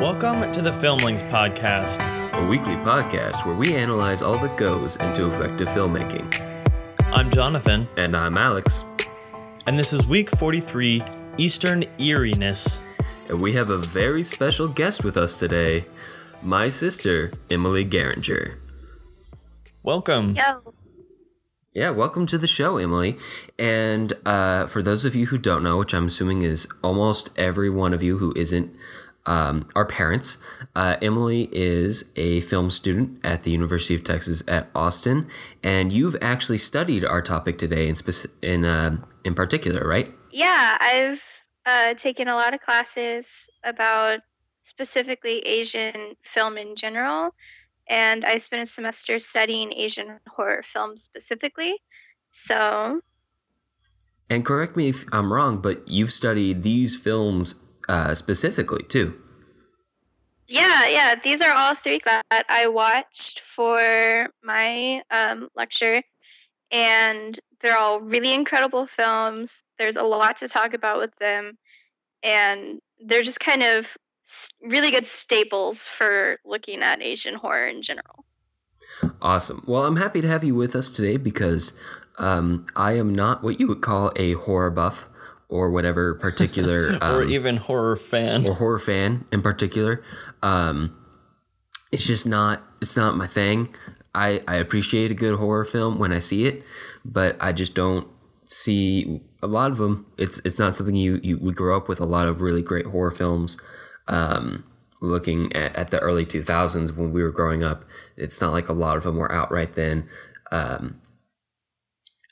Welcome to the Filmlings podcast, a weekly podcast where we analyze all that goes into effective filmmaking. I'm Jonathan. And I'm Alex. And this is week 43 Eastern Eeriness. And we have a very special guest with us today my sister, Emily Geringer. Welcome. Yo. Yeah, welcome to the show, Emily. And uh, for those of you who don't know, which I'm assuming is almost every one of you who isn't um, our parents. Uh, Emily is a film student at the University of Texas at Austin, and you've actually studied our topic today in speci- in uh, in particular, right? Yeah, I've uh, taken a lot of classes about specifically Asian film in general, and I spent a semester studying Asian horror films specifically. So. And correct me if I'm wrong, but you've studied these films uh, specifically too. Yeah, yeah. These are all three that I watched for my um, lecture, and they're all really incredible films. There's a lot to talk about with them, and they're just kind of really good staples for looking at Asian horror in general. Awesome. Well, I'm happy to have you with us today because um, I am not what you would call a horror buff or whatever particular um, or even horror fan. or horror fan in particular um, it's just not it's not my thing. I, I appreciate a good horror film when I see it but I just don't see a lot of them it's it's not something you, you we grow up with a lot of really great horror films. Um, looking at, at the early 2000s when we were growing up it's not like a lot of them were out right then. Um,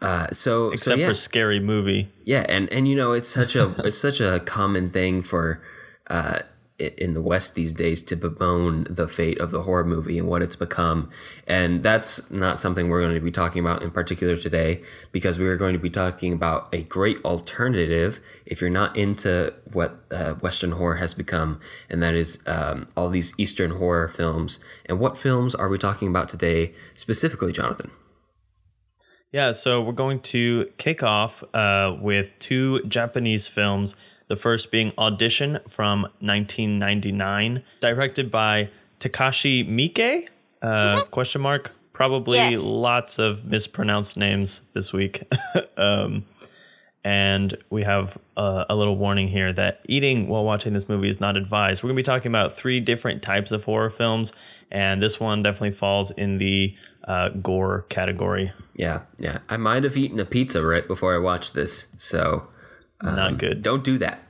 uh, so except so, yeah. for scary movie, yeah, and and you know it's such a it's such a common thing for uh, in the West these days to bemoan the fate of the horror movie and what it's become, and that's not something we're going to be talking about in particular today because we are going to be talking about a great alternative if you're not into what uh, Western horror has become, and that is um, all these Eastern horror films. And what films are we talking about today specifically, Jonathan? Yeah, so we're going to kick off uh, with two Japanese films. The first being Audition from 1999, directed by Takashi Miike. Uh, mm-hmm. Question mark. Probably yes. lots of mispronounced names this week. um, and we have uh, a little warning here that eating while watching this movie is not advised. We're going to be talking about three different types of horror films, and this one definitely falls in the uh, gore category. Yeah, yeah. I might have eaten a pizza right before I watched this, so um, not good. Don't do that.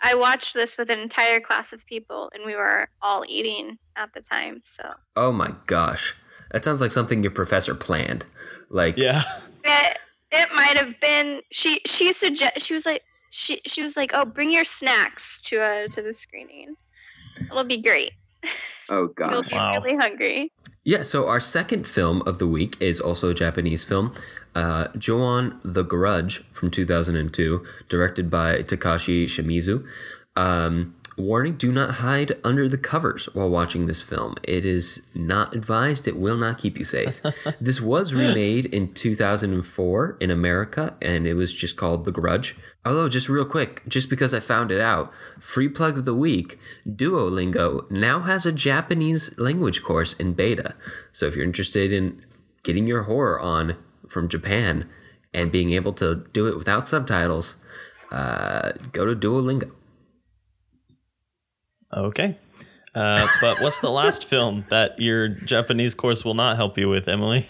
I watched this with an entire class of people, and we were all eating at the time. So. Oh my gosh, that sounds like something your professor planned. Like. Yeah. It, it might have been she. She suggest she was like she she was like, oh, bring your snacks to uh to the screening. It'll be great. Oh gosh, you'll be wow. really hungry. Yeah, so our second film of the week is also a Japanese film, uh, Ju-on the Grudge from 2002, directed by Takashi Shimizu. Um, warning do not hide under the covers while watching this film. It is not advised, it will not keep you safe. this was remade in 2004 in America, and it was just called The Grudge. Although, just real quick, just because I found it out, free plug of the week Duolingo now has a Japanese language course in beta. So if you're interested in getting your horror on from Japan and being able to do it without subtitles, uh, go to Duolingo. Okay. Uh, but what's the last film that your Japanese course will not help you with, Emily?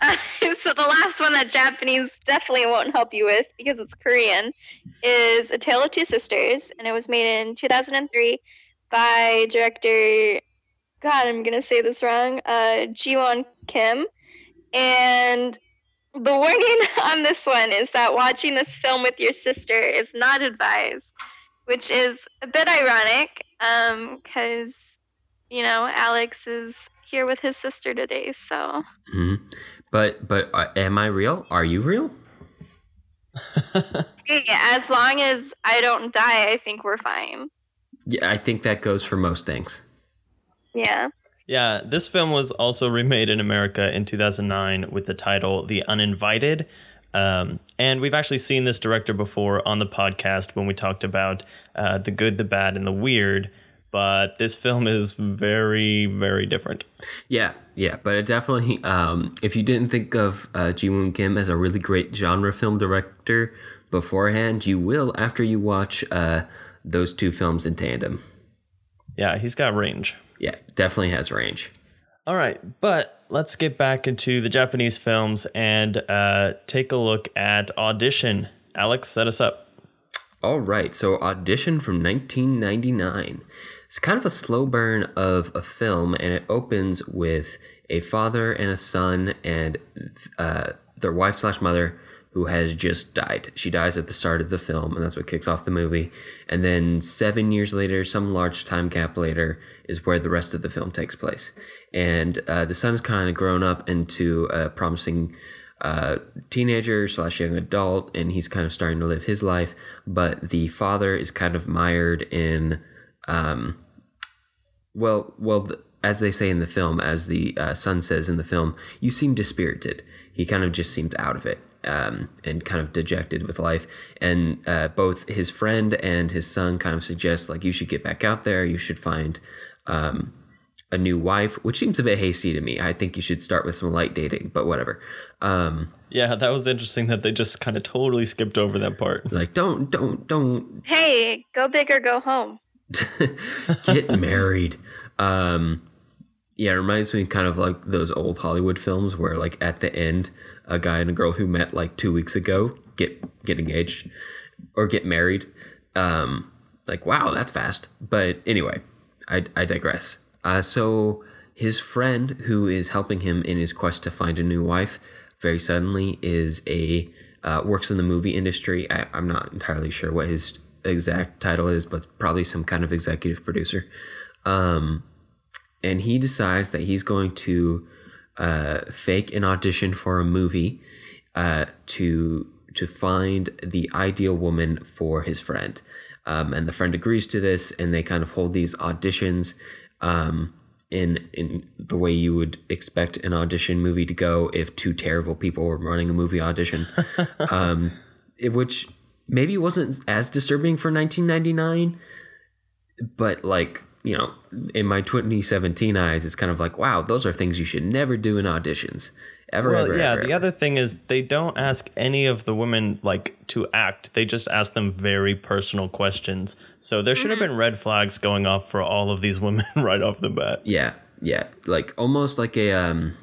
Uh, so the last one that Japanese definitely won't help you with because it's Korean is A Tale of Two Sisters, and it was made in 2003 by director. God, I'm gonna say this wrong. Uh, Ji-won Kim, and the warning on this one is that watching this film with your sister is not advised, which is a bit ironic because um, you know Alex is here with his sister today. So, mm-hmm. But but uh, am I real? Are you real? hey, as long as I don't die, I think we're fine. Yeah, I think that goes for most things. Yeah. Yeah, this film was also remade in America in 2009 with the title The Uninvited. Um, and we've actually seen this director before on the podcast when we talked about uh, the good, the bad, and the weird. but this film is very, very different. Yeah, yeah, but it definitely. Um, if you didn't think of uh, Ji Woon Kim as a really great genre film director beforehand, you will after you watch uh, those two films in tandem. Yeah, he's got range. Yeah, definitely has range. All right, but let's get back into the Japanese films and uh, take a look at Audition. Alex, set us up. All right, so Audition from 1999. It's kind of a slow burn of a film, and it opens with a father and a son and uh, their wife slash mother who has just died. She dies at the start of the film, and that's what kicks off the movie. And then seven years later, some large time gap later, is where the rest of the film takes place. And uh, the son's kind of grown up into a promising uh, teenager slash young adult, and he's kind of starting to live his life. But the father is kind of mired in, um, well, well. The, as they say in the film, as the uh, son says in the film, you seem dispirited. He kind of just seems out of it um, and kind of dejected with life. And uh, both his friend and his son kind of suggest like you should get back out there. You should find um, a new wife, which seems a bit hasty to me. I think you should start with some light dating, but whatever. Um, yeah, that was interesting that they just kind of totally skipped over that part. Like, don't, don't, don't. Hey, go big or go home. get married. Um, yeah, it reminds me kind of like those old Hollywood films where, like, at the end, a guy and a girl who met like two weeks ago get get engaged or get married. Um, like, wow, that's fast. But anyway, I, I digress. Uh, so his friend who is helping him in his quest to find a new wife very suddenly is a uh, works in the movie industry. I, I'm not entirely sure what his exact title is, but probably some kind of executive producer. Um, and he decides that he's going to uh, fake an audition for a movie uh, to to find the ideal woman for his friend. Um, and the friend agrees to this, and they kind of hold these auditions um, in in the way you would expect an audition movie to go if two terrible people were running a movie audition, um, which maybe it wasn't as disturbing for 1999, but like you know, in my 2017 eyes, it's kind of like, wow, those are things you should never do in auditions. Ever, well, ever, yeah. ever, the ever. other thing is they don't ask any of the women like to act. They just ask them very personal questions. So there should have been red flags going off for all of these women right off the bat. Yeah, yeah, like almost like a um.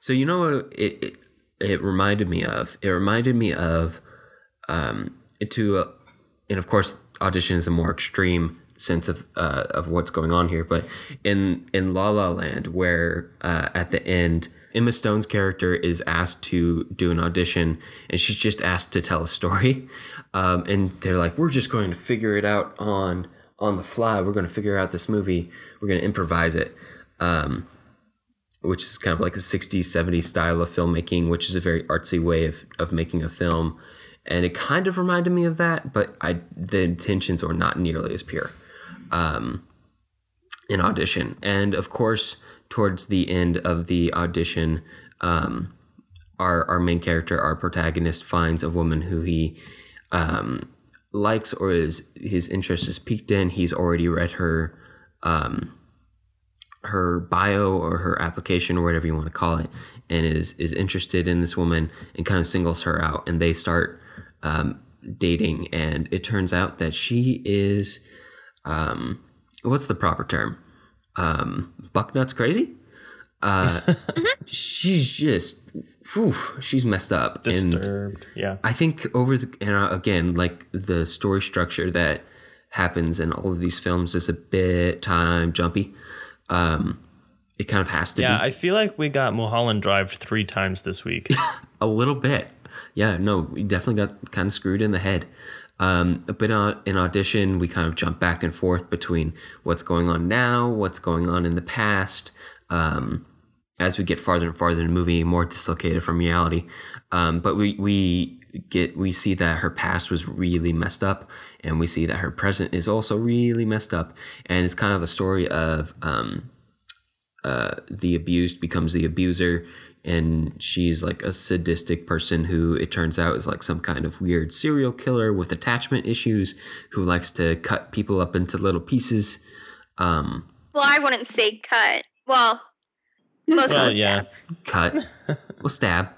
So you know what it it, it reminded me of? It reminded me of um to, and of course, audition is a more extreme sense of uh, of what's going on here. But in in La La Land, where uh, at the end Emma Stone's character is asked to do an audition, and she's just asked to tell a story, um, and they're like, "We're just going to figure it out on on the fly. We're going to figure out this movie. We're going to improvise it." Um, which is kind of like a 60s 70s style of filmmaking which is a very artsy way of, of making a film and it kind of reminded me of that but i the intentions were not nearly as pure um, in audition. And of course towards the end of the audition um, our, our main character our protagonist finds a woman who he um, likes or is his interest is piqued in. He's already read her um, her bio or her application or whatever you want to call it and is is interested in this woman and kind of singles her out. And they start um, dating and it turns out that she is um, what's the proper term um, bucknuts crazy uh, she's just whew, she's messed up and Disturbed. yeah. I think over the and uh, again, like the story structure that happens in all of these films is a bit time jumpy. Um, it kind of has to Yeah, be I feel like we got Mulholland Drive three times this week. a little bit. Yeah, no, we definitely got kind of screwed in the head. Um, but uh, in audition, we kind of jump back and forth between what's going on now, what's going on in the past. Um, as we get farther and farther in the movie, more dislocated from reality. Um, but we we get we see that her past was really messed up, and we see that her present is also really messed up. And it's kind of a story of um, uh, the abused becomes the abuser, and she's like a sadistic person who it turns out is like some kind of weird serial killer with attachment issues who likes to cut people up into little pieces. Um, Well, I wouldn't say cut. Well, most Well, yeah. cut. well, stab.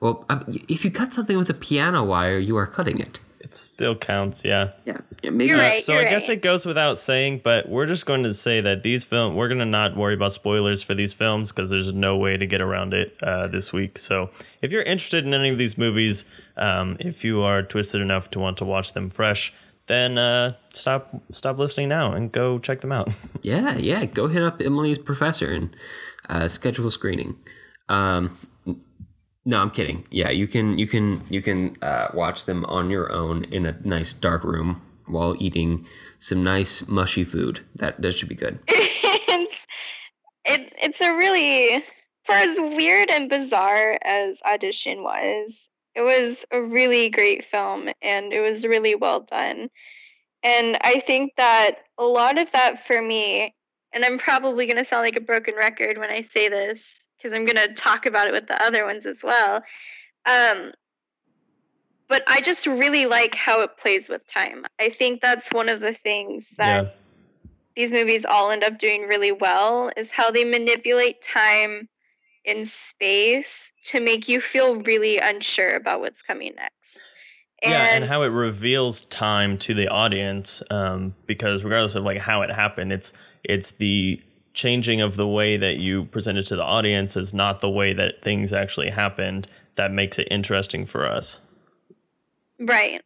Well, um, if you cut something with a piano wire, you are cutting it. It still counts, yeah. Yeah, yeah maybe. You're Uh, right, so you're I guess right. it goes without saying, but we're just going to say that these film we're going to not worry about spoilers for these films because there's no way to get around it uh, this week. So if you're interested in any of these movies, um, if you are twisted enough to want to watch them fresh, then uh, stop stop listening now and go check them out. Yeah, yeah. Go hit up Emily's professor and uh, schedule a screening. Um, n- no, I'm kidding. Yeah, you can you can you can uh, watch them on your own in a nice dark room while eating some nice mushy food. That that should be good. it's it, it's a really for as weird and bizarre as audition was it was a really great film and it was really well done and i think that a lot of that for me and i'm probably going to sound like a broken record when i say this because i'm going to talk about it with the other ones as well um, but i just really like how it plays with time i think that's one of the things that yeah. these movies all end up doing really well is how they manipulate time in space to make you feel really unsure about what's coming next. yeah, and how it reveals time to the audience, um, because regardless of like how it happened, it's it's the changing of the way that you present it to the audience is not the way that things actually happened that makes it interesting for us. right.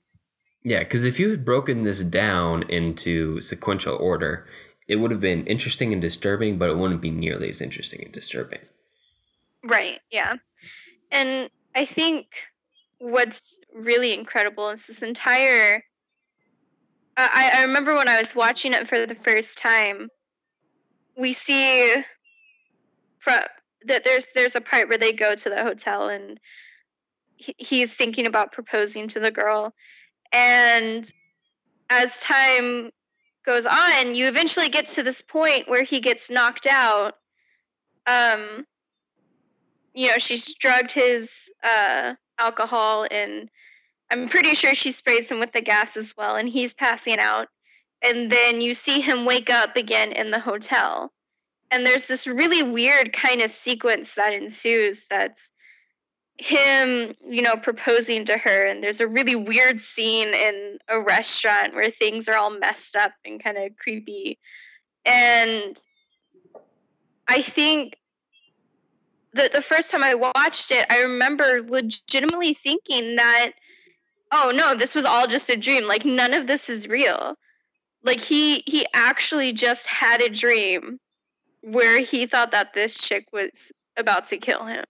Yeah, because if you had broken this down into sequential order, it would have been interesting and disturbing, but it wouldn't be nearly as interesting and disturbing. Right, yeah. And I think what's really incredible is this entire. I, I remember when I was watching it for the first time, we see from, that there's there's a part where they go to the hotel and he, he's thinking about proposing to the girl, and as time goes on, you eventually get to this point where he gets knocked out. Um, you know, she's drugged his uh, alcohol, and I'm pretty sure she sprays him with the gas as well, and he's passing out. And then you see him wake up again in the hotel. And there's this really weird kind of sequence that ensues that's him, you know, proposing to her. And there's a really weird scene in a restaurant where things are all messed up and kind of creepy. And I think the the first time I watched it, I remember legitimately thinking that, oh no, this was all just a dream. Like none of this is real. Like he he actually just had a dream where he thought that this chick was about to kill him.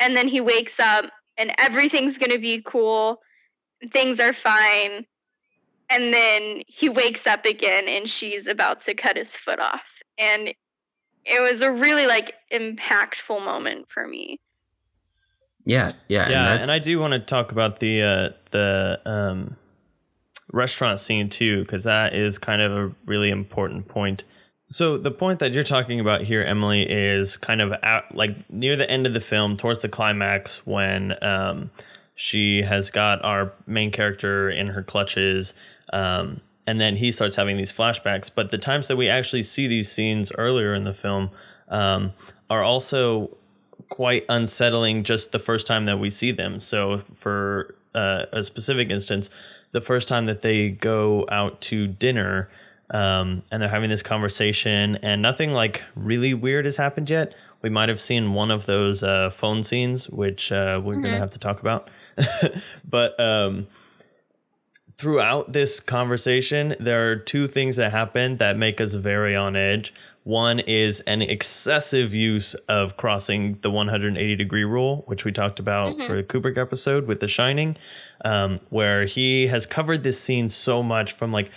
And then he wakes up and everything's going to be cool. Things are fine. And then he wakes up again and she's about to cut his foot off. And it was a really like impactful moment for me. Yeah, yeah, yeah, that's, and I do want to talk about the uh, the um, restaurant scene too, because that is kind of a really important point. So the point that you're talking about here, Emily, is kind of at, like near the end of the film, towards the climax, when um, she has got our main character in her clutches, um, and then he starts having these flashbacks. But the times that we actually see these scenes earlier in the film um, are also quite unsettling just the first time that we see them. So, for uh, a specific instance, the first time that they go out to dinner um, and they're having this conversation, and nothing like really weird has happened yet. We might have seen one of those uh, phone scenes, which uh, we're going to have to talk about. but um, throughout this conversation, there are two things that happen that make us very on edge. One is an excessive use of crossing the 180 degree rule, which we talked about for the Kubrick episode with The Shining, um, where he has covered this scene so much from like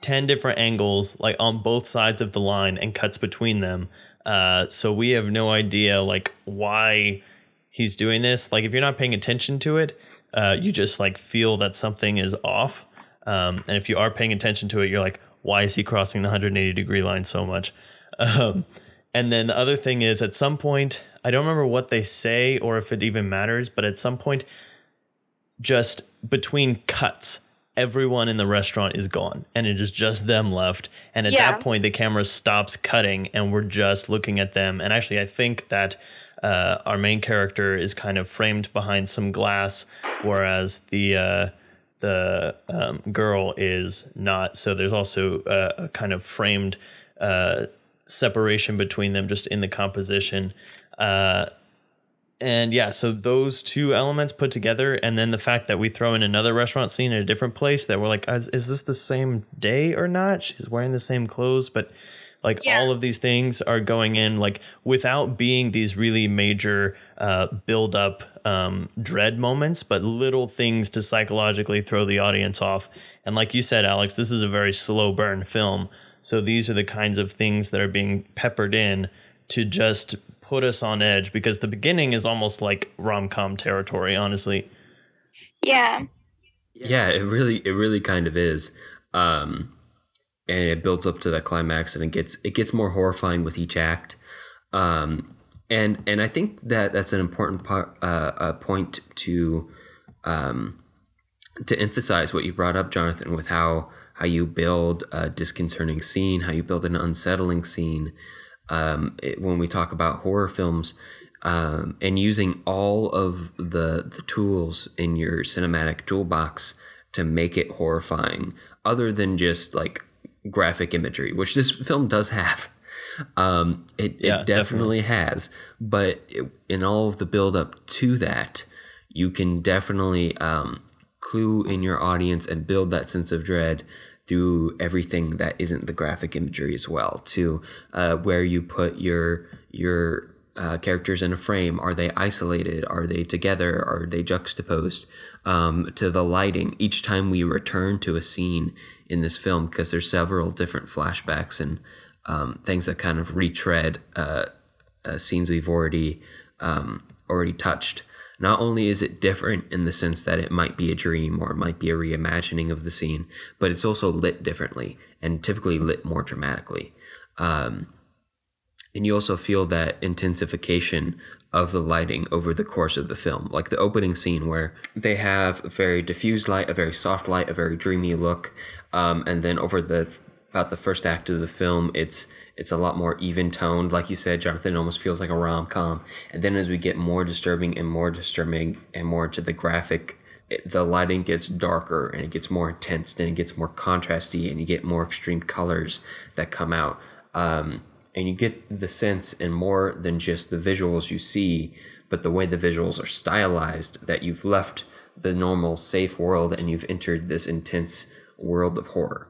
10 different angles, like on both sides of the line and cuts between them. Uh, so we have no idea like why he's doing this. Like if you're not paying attention to it, uh, you just like feel that something is off. Um, and if you are paying attention to it, you're like, why is he crossing the 180 degree line so much? Um, and then the other thing is at some point, I don't remember what they say or if it even matters, but at some point, just between cuts, everyone in the restaurant is gone and it is just them left. And at Yeah. that point, the camera stops cutting and we're just looking at them. And actually, I think that uh, our main character is kind of framed behind some glass, whereas the uh, the um, girl is not. So there's also a, a kind of framed uh, separation between them just in the composition. Uh, and yeah, so those two elements put together, and then the fact that we throw in another restaurant scene in a different place that we're like, is, is this the same day or not? She's wearing the same clothes, but like Yeah. all of these things are going in like without being these really major uh, build up um, dread moments, but little things to psychologically throw the audience off. And like you said, Alex, this is a very slow burn film. So these are the kinds of things that are being peppered in to just put us on edge because the beginning is almost like rom com territory, honestly. Yeah. Yeah, it really it really kind of is. Um and it builds up to the climax and it gets it gets more horrifying with each act. Um and and I think that that's an important part uh, point to um to emphasize what you brought up Jonathan with how how you build a disconcerting scene, how you build an unsettling scene. Um, it, when we talk about horror films, um, and using all of the the tools in your cinematic toolbox to make it horrifying, other than just like graphic imagery, which this film does have. Um, it, Yeah, it definitely has, but it, in all of the build up to that, you can definitely um, clue in your audience and build that sense of dread through everything that isn't the graphic imagery as well to uh, where you put your your uh, characters in a frame are they isolated? Are they together? Are they juxtaposed? Um, to the lighting each time we return to a scene in this film because there's several different flashbacks and um, things that kind of retread uh, uh, scenes we've already um, already touched. Not only is it different in the sense that it might be a dream or it might be a reimagining of the scene, but it's also lit differently and typically lit more dramatically. Um, and you also feel that intensification of the lighting over the course of the film, like the opening scene where they have a very diffused light, a very soft light, a very dreamy look, um, and then over the about the first act of the film, it's it's a lot more even toned. Like you said, Jonathan, almost feels like a rom com. And then as we get more disturbing and more disturbing and more to the graphic, it, the lighting gets darker and it gets more intense and it gets more contrasty and you get more extreme colors that come out. Um, and you get the sense and more than just the visuals you see, but the way the visuals are stylized that you've left the normal safe world and you've entered this intense world of horror.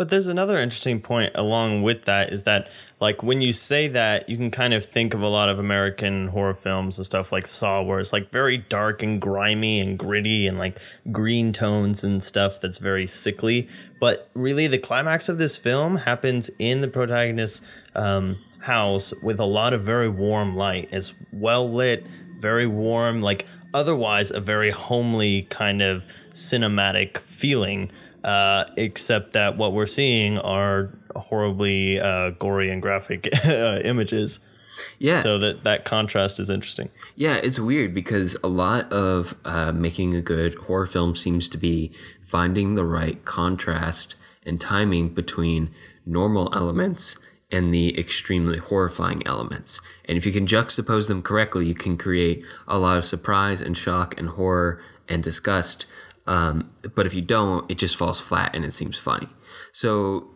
But there's another interesting point along with that is that, like, when you say that, you can kind of think of a lot of American horror films and stuff like Saw, where it's like very dark and grimy and gritty and like green tones and stuff that's very sickly. But really, the climax of this film happens in the protagonist's um, house with a lot of very warm light. It's well lit, very warm, like, otherwise, a very homely kind of cinematic feeling uh, except that what we're seeing are horribly uh, gory and graphic uh, images. Yeah. So that that contrast is interesting. Yeah, it's weird because a lot of uh, making a good horror film seems to be finding the right contrast and timing between normal elements and the extremely horrifying elements. And if you can juxtapose them correctly, you can create a lot of surprise and shock and horror and disgust. Um, but if you don't, it just falls flat and it seems funny. So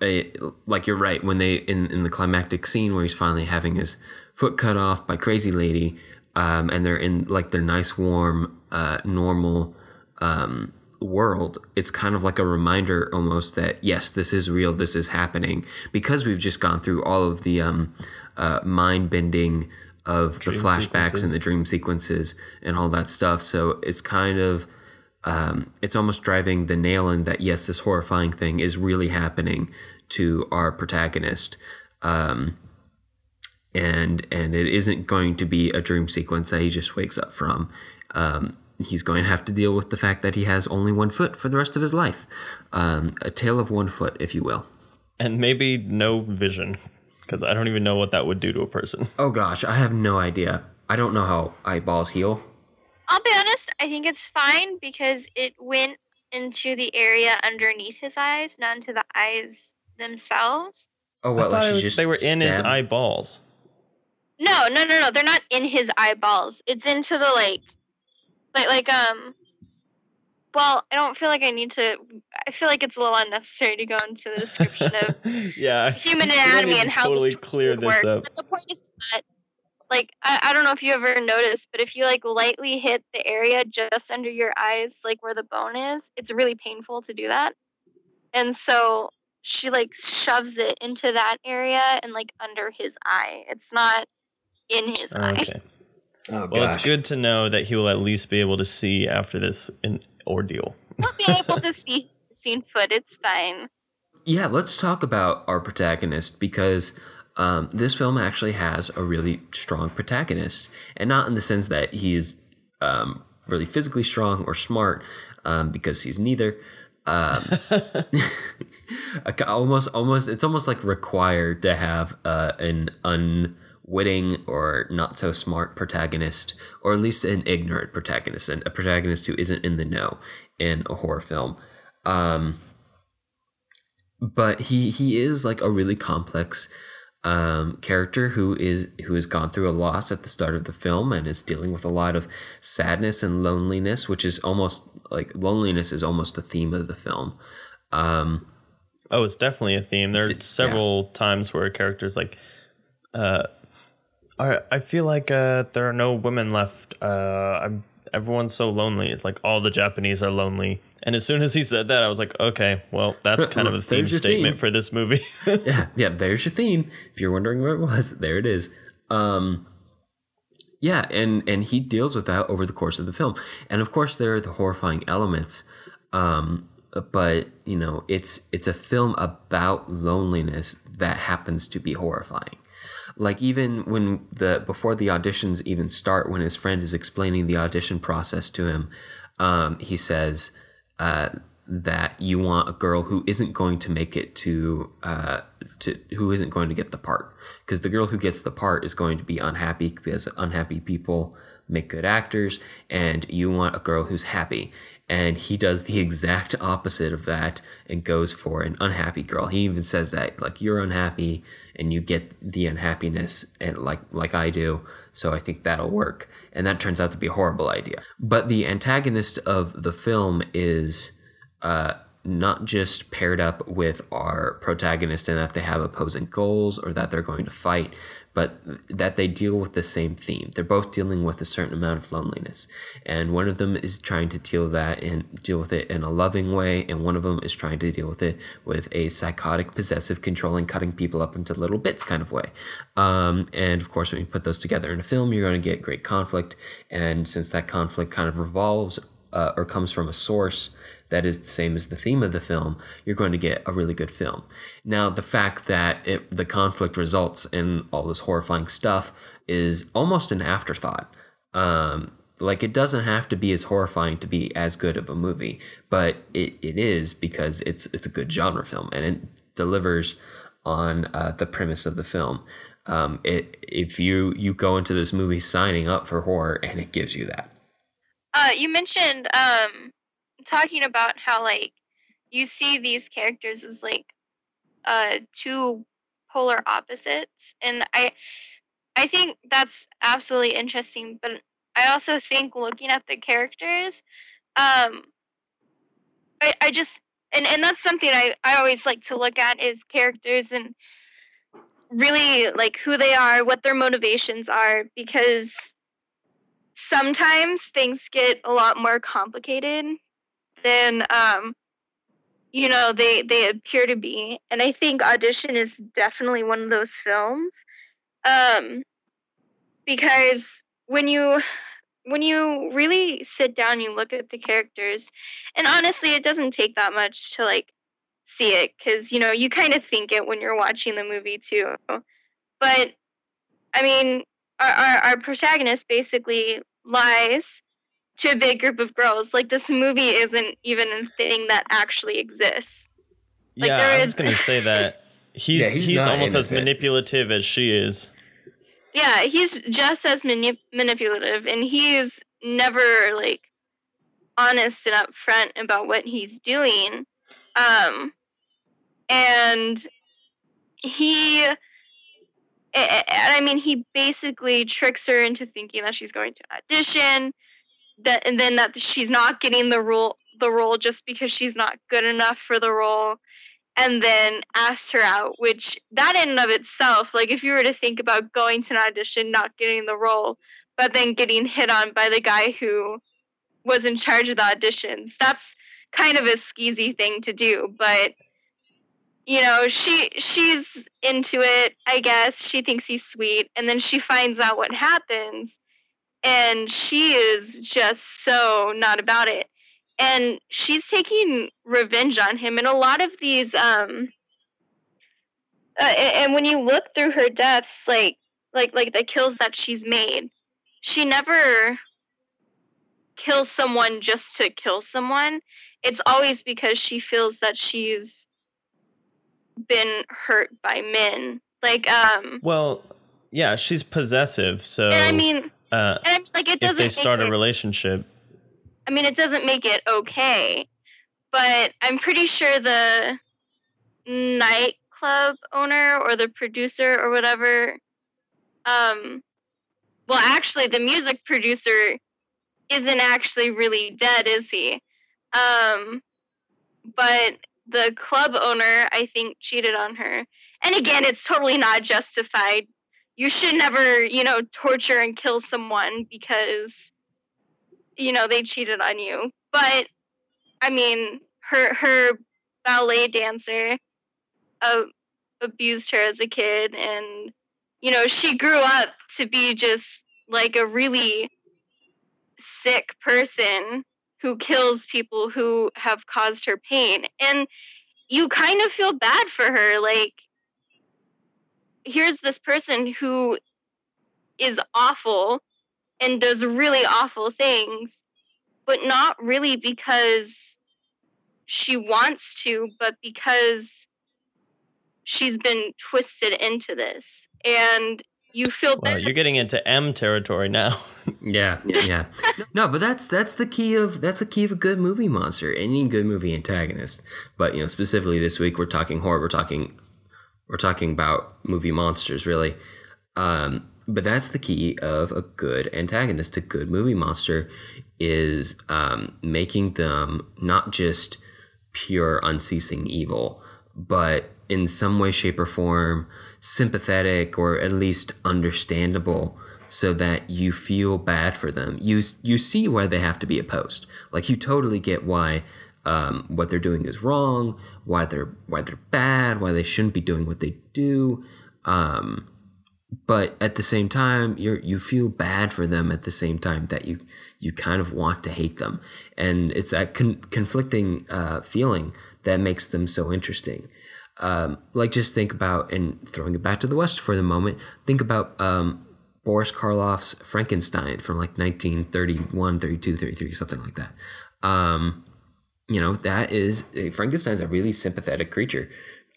like you're right when they in, in the climactic scene where he's finally having his foot cut off by crazy lady um, and they're in like their nice warm uh, normal um, world it's kind of like a reminder almost that yes this is real this is happening because we've just gone through all of the um, uh, mind bending of the flashbacks sequences. and the dream sequences and all that stuff so it's kind of um, it's almost driving the nail in that yes, this horrifying thing is really happening to our protagonist, um, and and it isn't going to be a dream sequence that he just wakes up from. Um, he's going to have to deal with the fact that he has only one foot for the rest of his life, um, a tale of one foot, if you will. And maybe no vision, because I don't even know what that would do to a person. Oh gosh, I have no idea. I don't know how eyeballs heal. I'll be honest. I think it's fine because it went into the area underneath his eyes, not into the eyes themselves. Oh, I what? Like was- just they were in his eyeballs. No, no, no, no. They're not in his eyeballs. It's into the like, like, like um. Well, I don't feel like I need to. I feel like it's a little unnecessary to go into the description of yeah. human anatomy and to how totally this clear this work. up. But the point is that, like, I, I don't know if you ever noticed, but if you like lightly hit the area just under your eyes, like where the bone is, it's really painful to do that. And so she like shoves it into that area and like under his eye. It's not in his eye. Okay. Oh Well, it's good to know that he will at least be able to see after this in ordeal. We'll be able to see seen foot. It's fine. Yeah, let's talk about our protagonist because um, this film actually has a really strong protagonist, and not in the sense that he is um, really physically strong or smart, um, because he's neither. Um, almost, almost, it's almost like required to have uh, an unwitting or not so smart protagonist, or at least an ignorant protagonist, and a protagonist who isn't in the know in a horror film. Um, but he he is like a really complex um, character who is who has gone through a loss at the start of the film and is dealing with a lot of sadness and loneliness, which is almost like loneliness is almost the theme of the film. Um, Oh, it's definitely a theme. There are D- several times where characters like, uh, are, I feel like uh, there are no women left. Uh, I'm everyone's so lonely. It's like all the Japanese are lonely. And as soon as he said that, I was like, okay, well, that's kind of a theme statement theme. for this movie. yeah, yeah. There's your theme. If you're wondering where it was, there it is. Um, yeah, and and he deals with that over the course of the film, and of course there are the horrifying elements. Um, but you know, it's it's a film about loneliness that happens to be horrifying. Like even when the before the auditions even start, when his friend is explaining the audition process to him, um, he says uh, that you want a girl who isn't going to make it to uh, to who isn't going to get the part. Because the girl who gets the part is going to be unhappy because unhappy people make good actors and you want a girl who's happy. And he does the exact opposite of that and goes for an unhappy girl. He even says that like you're unhappy and you get the unhappiness and like like I do so I think that'll work and that turns out to be a horrible idea. But the antagonist of the film is uh not just paired up with our protagonist in that they have opposing goals or that they're going to fight, but that they deal with the same theme. They're both dealing with a certain amount of loneliness, and one of them is trying to deal that and deal with it in a loving way, and one of them is trying to deal with it with a psychotic, possessive, controlling, cutting people up into little bits kind of way. Um, and of course, when you put those together in a film, you're going to get great conflict, and since that conflict kind of revolves uh, or comes from a source that is the same as the theme of the film, you're going to get a really good film. Now, the fact that it, the conflict results in all this horrifying stuff is almost an afterthought. Um, like it doesn't have to be as horrifying to be as good of a movie, but it, it is because it's it's a good genre film and it delivers on uh, the premise of the film. Um, it if you you go into this movie signing up for horror and it gives you that. Uh, you mentioned um, talking about how like you see these characters as like uh two polar opposites, and I I think that's absolutely interesting. But I also think looking at the characters, um, I I just and and that's something I I always like to look at is characters and really like who they are, what their motivations are, because sometimes things get a lot more complicated than um you know they they appear to be. And i think audition is definitely one of those films um because when you when you really sit down you look at the characters and honestly it doesn't take that much to like see it because you know you kind of think it when you're watching the movie too. But i mean our, our, our protagonist basically lies to a big group of girls. Like this movie isn't even a thing that actually exists. Like, yeah, there I is- was gonna say that he's Yeah, he's, he's not almost as innocent. manipulative as she is. Yeah, he's just as manip- manipulative, and he's never like honest and upfront about what he's doing. Um, and he, and I mean, he basically tricks her into thinking that she's going to audition, that and then that she's not getting the role the role just because she's not good enough for the role and then asked her out which that in and of itself like if you were to think about going to an audition not getting the role but then getting hit on by the guy who was in charge of the auditions that's kind of a skeezy thing to do but you know she she's into it i guess. She thinks he's sweet and then she finds out what happens and she is just so not about it. And she's taking revenge on him and a lot of these um uh, and when you look through her deaths like like like the kills that she's made she never kills someone just to kill someone. It's always because she feels that she's been hurt by men. Like um well yeah she's possessive so and i mean uh, and I'm just like, it doesn't. if they start a relationship, I mean, it doesn't make it okay, but I'm pretty sure the nightclub owner or the producer or whatever, um, well, actually, the music producer isn't actually really dead, is he? Um, but the club owner, I think, cheated on her. And again, it's totally not justified you should never, you know, torture and kill someone because you know they cheated on you. But I mean, her her ballet dancer uh, abused her as a kid, and you know she grew up to be just like a really sick person who kills people who have caused her pain, and you kind of feel bad for her, like here's this person who is awful and does really awful things, but not really because she wants to, but because she's been twisted into this. And you feel well, bad. you're getting into M territory now. yeah, yeah. No, but that's that's the key of that's the key of a good movie monster, any good movie antagonist. But you know, specifically this week we're talking horror, we're talking we're talking about movie monsters, really. Um, but that's the key of a good antagonist, a good movie monster, is um, making them not just pure, unceasing evil, but in some way, shape, or form sympathetic or at least understandable so that you feel bad for them. You you see why they have to be opposed. Like you totally get why um, what they're doing is wrong, why they're why they're bad, why they shouldn't be doing what they do. Um, but at the same time, you you feel bad for them at the same time that you you kind of want to hate them, and it's that con- conflicting uh, feeling that makes them so interesting. Um, like just think about and throwing it back to the West for the moment. Think about um, Boris Karloff's Frankenstein from like 1931, 32, 33, something like that. Um, you know that is Frankenstein's a really sympathetic creature,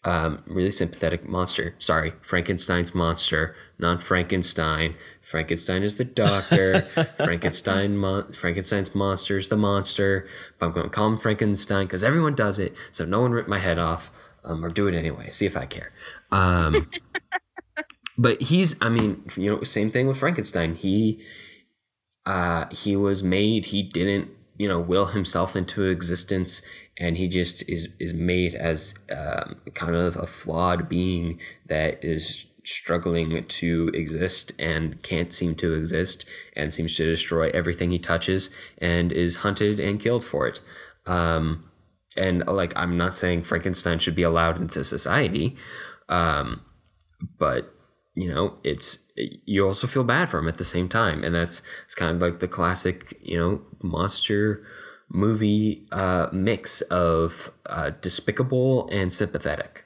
um, really sympathetic monster. Sorry, Frankenstein's monster, not Frankenstein. Frankenstein is the doctor. Frankenstein, mon- Frankenstein's monster is the monster. But I'm going to call him Frankenstein because everyone does it, so no one rip my head off um, or do it anyway. See if I care. Um, but he's, I mean, you know, same thing with Frankenstein. He, uh, he was made. He didn't you know will himself into existence and he just is is made as um, kind of a flawed being that is struggling to exist and can't seem to exist and seems to destroy everything he touches and is hunted and killed for it. Um, and like i'm not saying frankenstein should be allowed into society um, but you know it's you also feel bad for him at the same time. And that's it's kind of like the classic you know monster movie uh, mix of uh, despicable and sympathetic.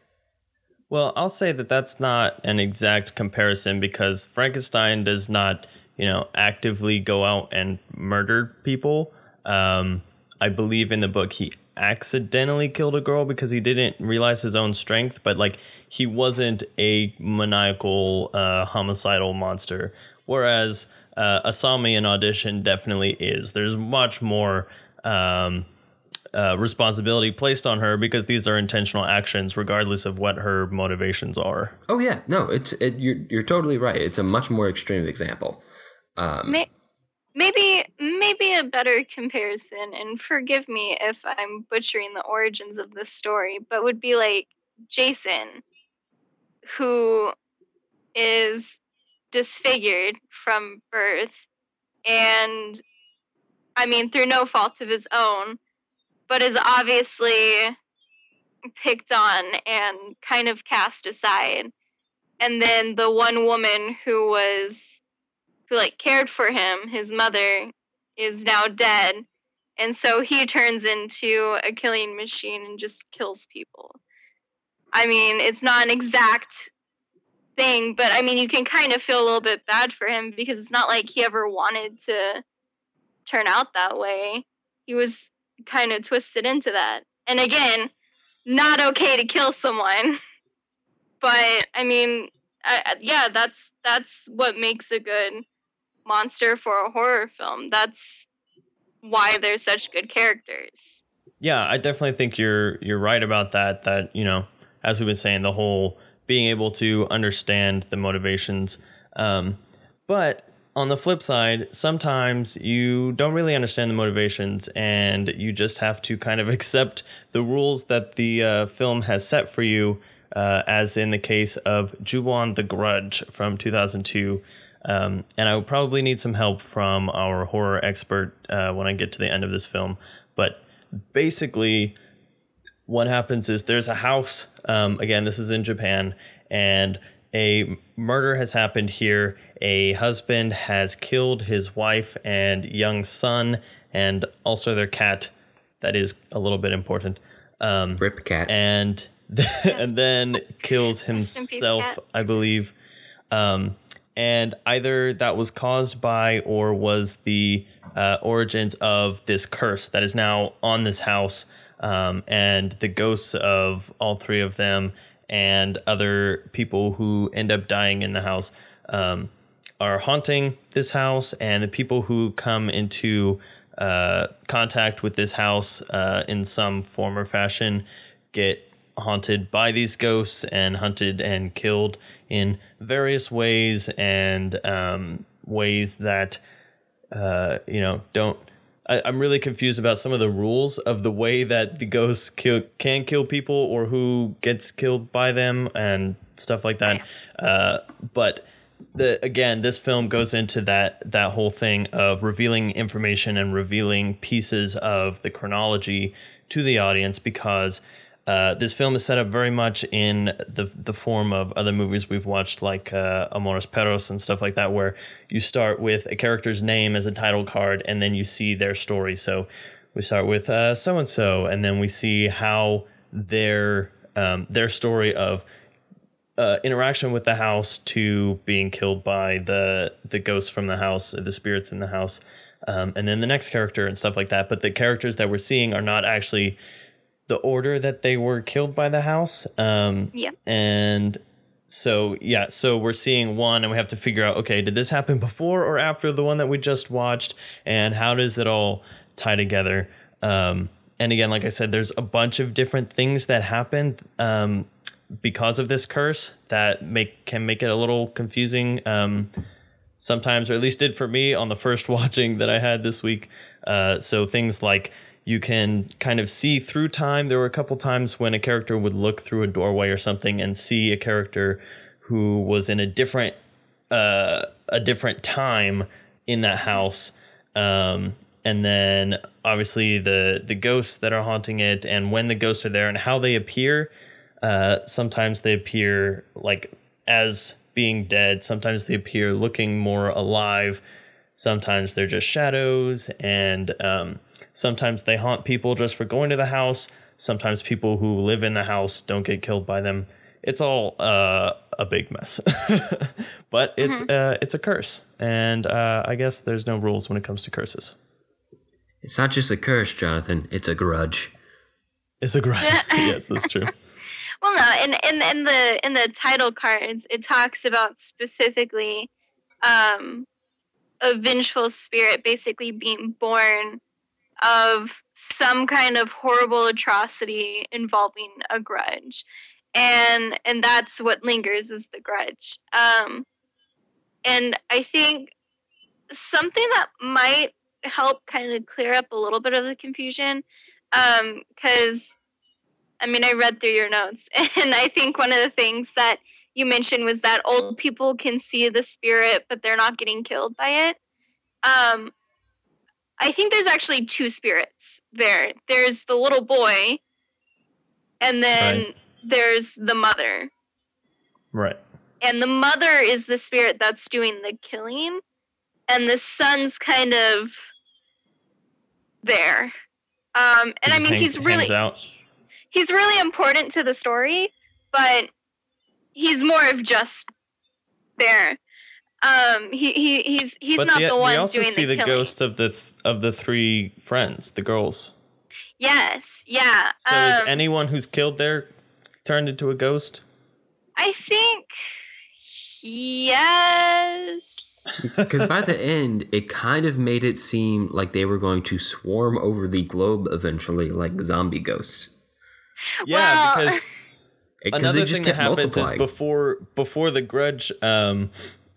Well i'll say that that's not an exact comparison because frankenstein does not you know actively go out and murder people. Um, i believe in the book he accidentally killed a girl because he didn't realize his own strength, but like he wasn't a maniacal, uh, homicidal monster. Whereas uh, Asami in audition definitely is. There's much more um, uh, responsibility placed on her because these are intentional actions, regardless of what her motivations are. Oh yeah, no, it's it, you're you're totally right. It's a much more extreme example. Um, May- maybe maybe a better comparison and forgive me if i'm butchering the origins of this story but would be like jason who is disfigured from birth and i mean through no fault of his own but is obviously picked on and kind of cast aside. And then the one woman who was who like cared for him, his mother, is now dead. And so he turns into a killing machine and just kills people. I mean, it's not an exact thing, but I mean, you can kind of feel a little bit bad for him because it's not like he ever wanted to turn out that way. He was kind of twisted into that. And again, not okay to kill someone. But I mean, I, yeah, that's that's what makes a good monster for a horror film. That's why they're such good characters. Yeah, I definitely think you're you're right about that. That you know, as we've been saying, the whole being able to understand the motivations. Um, but on the flip side, sometimes you don't really understand the motivations, and you just have to kind of accept the rules that the uh, film has set for you. Uh, as in the case of Ju-on the Grudge from 2002, um, and I will probably need some help from our horror expert uh, when I get to the end of this film. But basically, what happens is there's a house. Um, again, this is in Japan, and a murder has happened here. A husband has killed his wife and young son, and also their cat. That is a little bit important. Um, Rip cat. And and then kills himself, I believe. Um, and either that was caused by or was the uh, origins of this curse that is now on this house um, and the ghosts of all three of them and other people who end up dying in the house um, are haunting this house. And the people who come into uh, contact with this house uh, in some form or fashion get haunted by these ghosts and hunted and killed in various ways and um, ways that uh, you know don't. I, am really confused about some of the rules of the way that the ghosts kill, can kill people or who gets killed by them and stuff like that. Uh, but the again, this film goes into that that whole thing of revealing information and revealing pieces of the chronology to the audience because uh, this film is set up very much in the the form of other movies we've watched, like uh, Amores Perros and stuff like that, where you start with a character's name as a title card, and then you see their story. So we start with so and so, and then we see how their um, their story of uh, interaction with the house to being killed by the the ghosts from the house, the spirits in the house, um, and then the next character and stuff like that. But the characters that we're seeing are not actually the order that they were killed by the house. Um, yeah. And so, yeah, so we're seeing one and we have to figure out okay, did this happen before or after the one that we just watched? And how does it all tie together? Um, and again, like I said, there's a bunch of different things that happen um, because of this curse that make can make it a little confusing um, sometimes, or at least did for me on the first watching that I had this week. Uh, so things like you can kind of see through time. There were a couple times when a character would look through a doorway or something and see a character who was in a different uh, a different time in that house. Um, and then obviously the the ghosts that are haunting it and when the ghosts are there and how they appear. Uh, sometimes they appear like as being dead. Sometimes they appear looking more alive. Sometimes they're just shadows, and um, sometimes they haunt people just for going to the house. Sometimes people who live in the house don't get killed by them. It's all uh, a big mess, but it's mm-hmm. uh, it's a curse, and uh, I guess there's no rules when it comes to curses. It's not just a curse, Jonathan. It's a grudge. It's a grudge. yes, that's true. well, no, in, in in the in the title cards, it talks about specifically um, a vengeful spirit basically being born of some kind of horrible atrocity involving a grudge. And and that's what lingers is the grudge. Um and i think something that might help kind of clear up a little bit of the confusion um because i mean i read through your notes and i think one of the things that you mentioned was that old people can see the spirit but they're not getting killed by it. Um i think there's actually two spirits there. There's the little boy and then Right. there's the mother. Right. and the mother is the spirit that's doing the killing and the son's kind of there. Um and i mean hangs- he's really he's really important to the story but he's more of just there um he, he he's he's but not the, the, one we also doing see the, killing. ghost of the th- of the three friends, the girls. yes yeah So is um, anyone who's killed there turned into a ghost? i think yes Because by the end, it kind of made it seem like they were going to swarm over the globe eventually, like zombie ghosts. Yeah, Well- because Because another thing that happens is before before the grudge um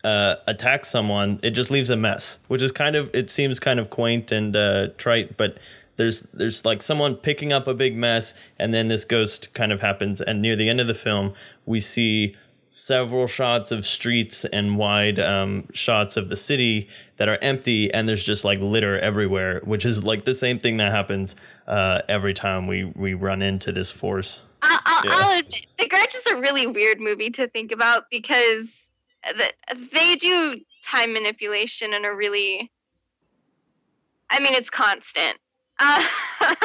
uh attacks someone it just leaves a mess which is kind of it seems kind of quaint and uh trite but there's there's like someone picking up a big mess and then this ghost kind of happens. And near the end of the film we see several shots of streets and wide um, shots of the city that are empty and there's just like litter everywhere which is like the same thing that happens uh, every time we we run into this force I'll, Yeah. I'll admit, The Grudge is a really weird movie to think about because the, they do time manipulation in a really. I mean, it's constant.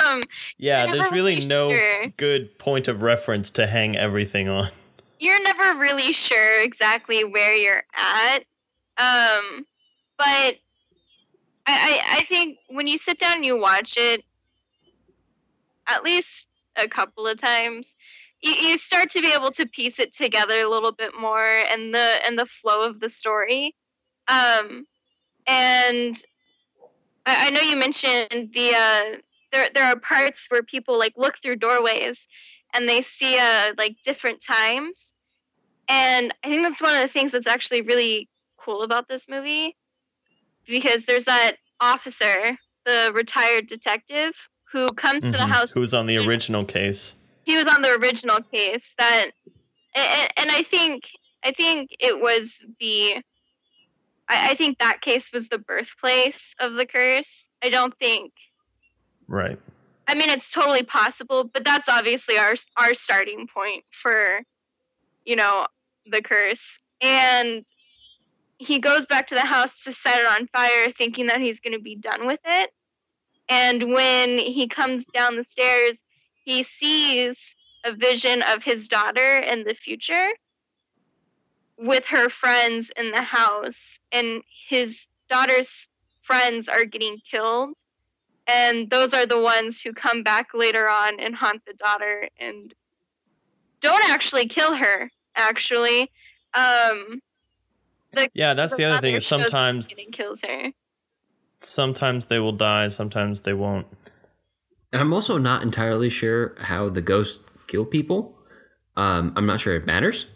Um, Yeah, there's really really no sure. good point of reference to hang everything on. you're never really sure exactly where you're at. Um, but I, I, I think when you sit down and you watch it, at least a couple of times, you, you start to be able to piece it together a little bit more and the and the flow of the story. Um, and I, I know you mentioned the uh, there there are parts where people like look through doorways and they see uh like different times and i think that's one of the things that's actually really cool about this movie because there's that officer the retired detective who comes to the Mhm. house Who's on the original case? he was on the original case that and, and i think i think it was the I, I think that case was the birthplace of the curse i don't think Right. I mean, it's totally possible, but that's obviously our our starting point for, you know, the curse. And he goes back to the house to set it on fire, thinking that he's going to be done with it. And when he comes down the stairs, he sees a vision of his daughter in the future with her friends in the house, and his daughter's friends are getting killed. And those are the ones who come back later on and haunt the daughter and don't actually kill her actually. Um Yeah, that's the other thing. Is sometimes kills her sometimes they will die, sometimes they won't. And I'm also not entirely sure how the ghosts kill people. Um, I'm not sure it matters.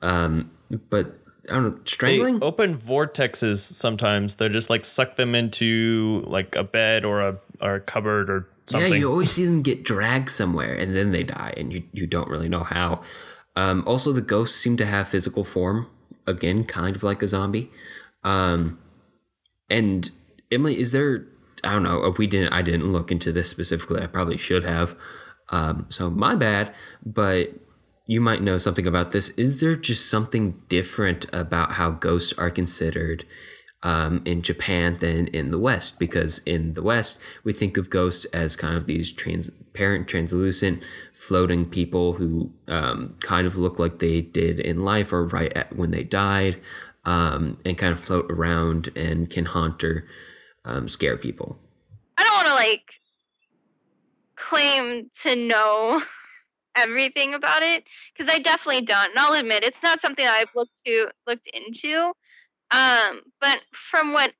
Um, but I don't know, They strangling? open vortexes sometimes. They're just like suck them into like a bed or a or a cupboard or something. yeah, you always see them get dragged somewhere and then they die and you, you don't really know how. Um, also, the ghosts seem to have physical form, again, kind of like a zombie. Um, and Emily, is there, I don't know, we didn't, I didn't look into this specifically. I probably should have. Um, so my bad, but you might know something about this. Is there just something different about how ghosts are considered um, in Japan than in the West? Because in the West, we think of ghosts as kind of these transparent, translucent, floating people who um, kind of look like they did in life or right when they died, um, and kind of float around and can haunt or um, scare people. i don't want to like claim to know everything about it because i definitely don't and i'll admit it's not something i've looked to looked into um but from what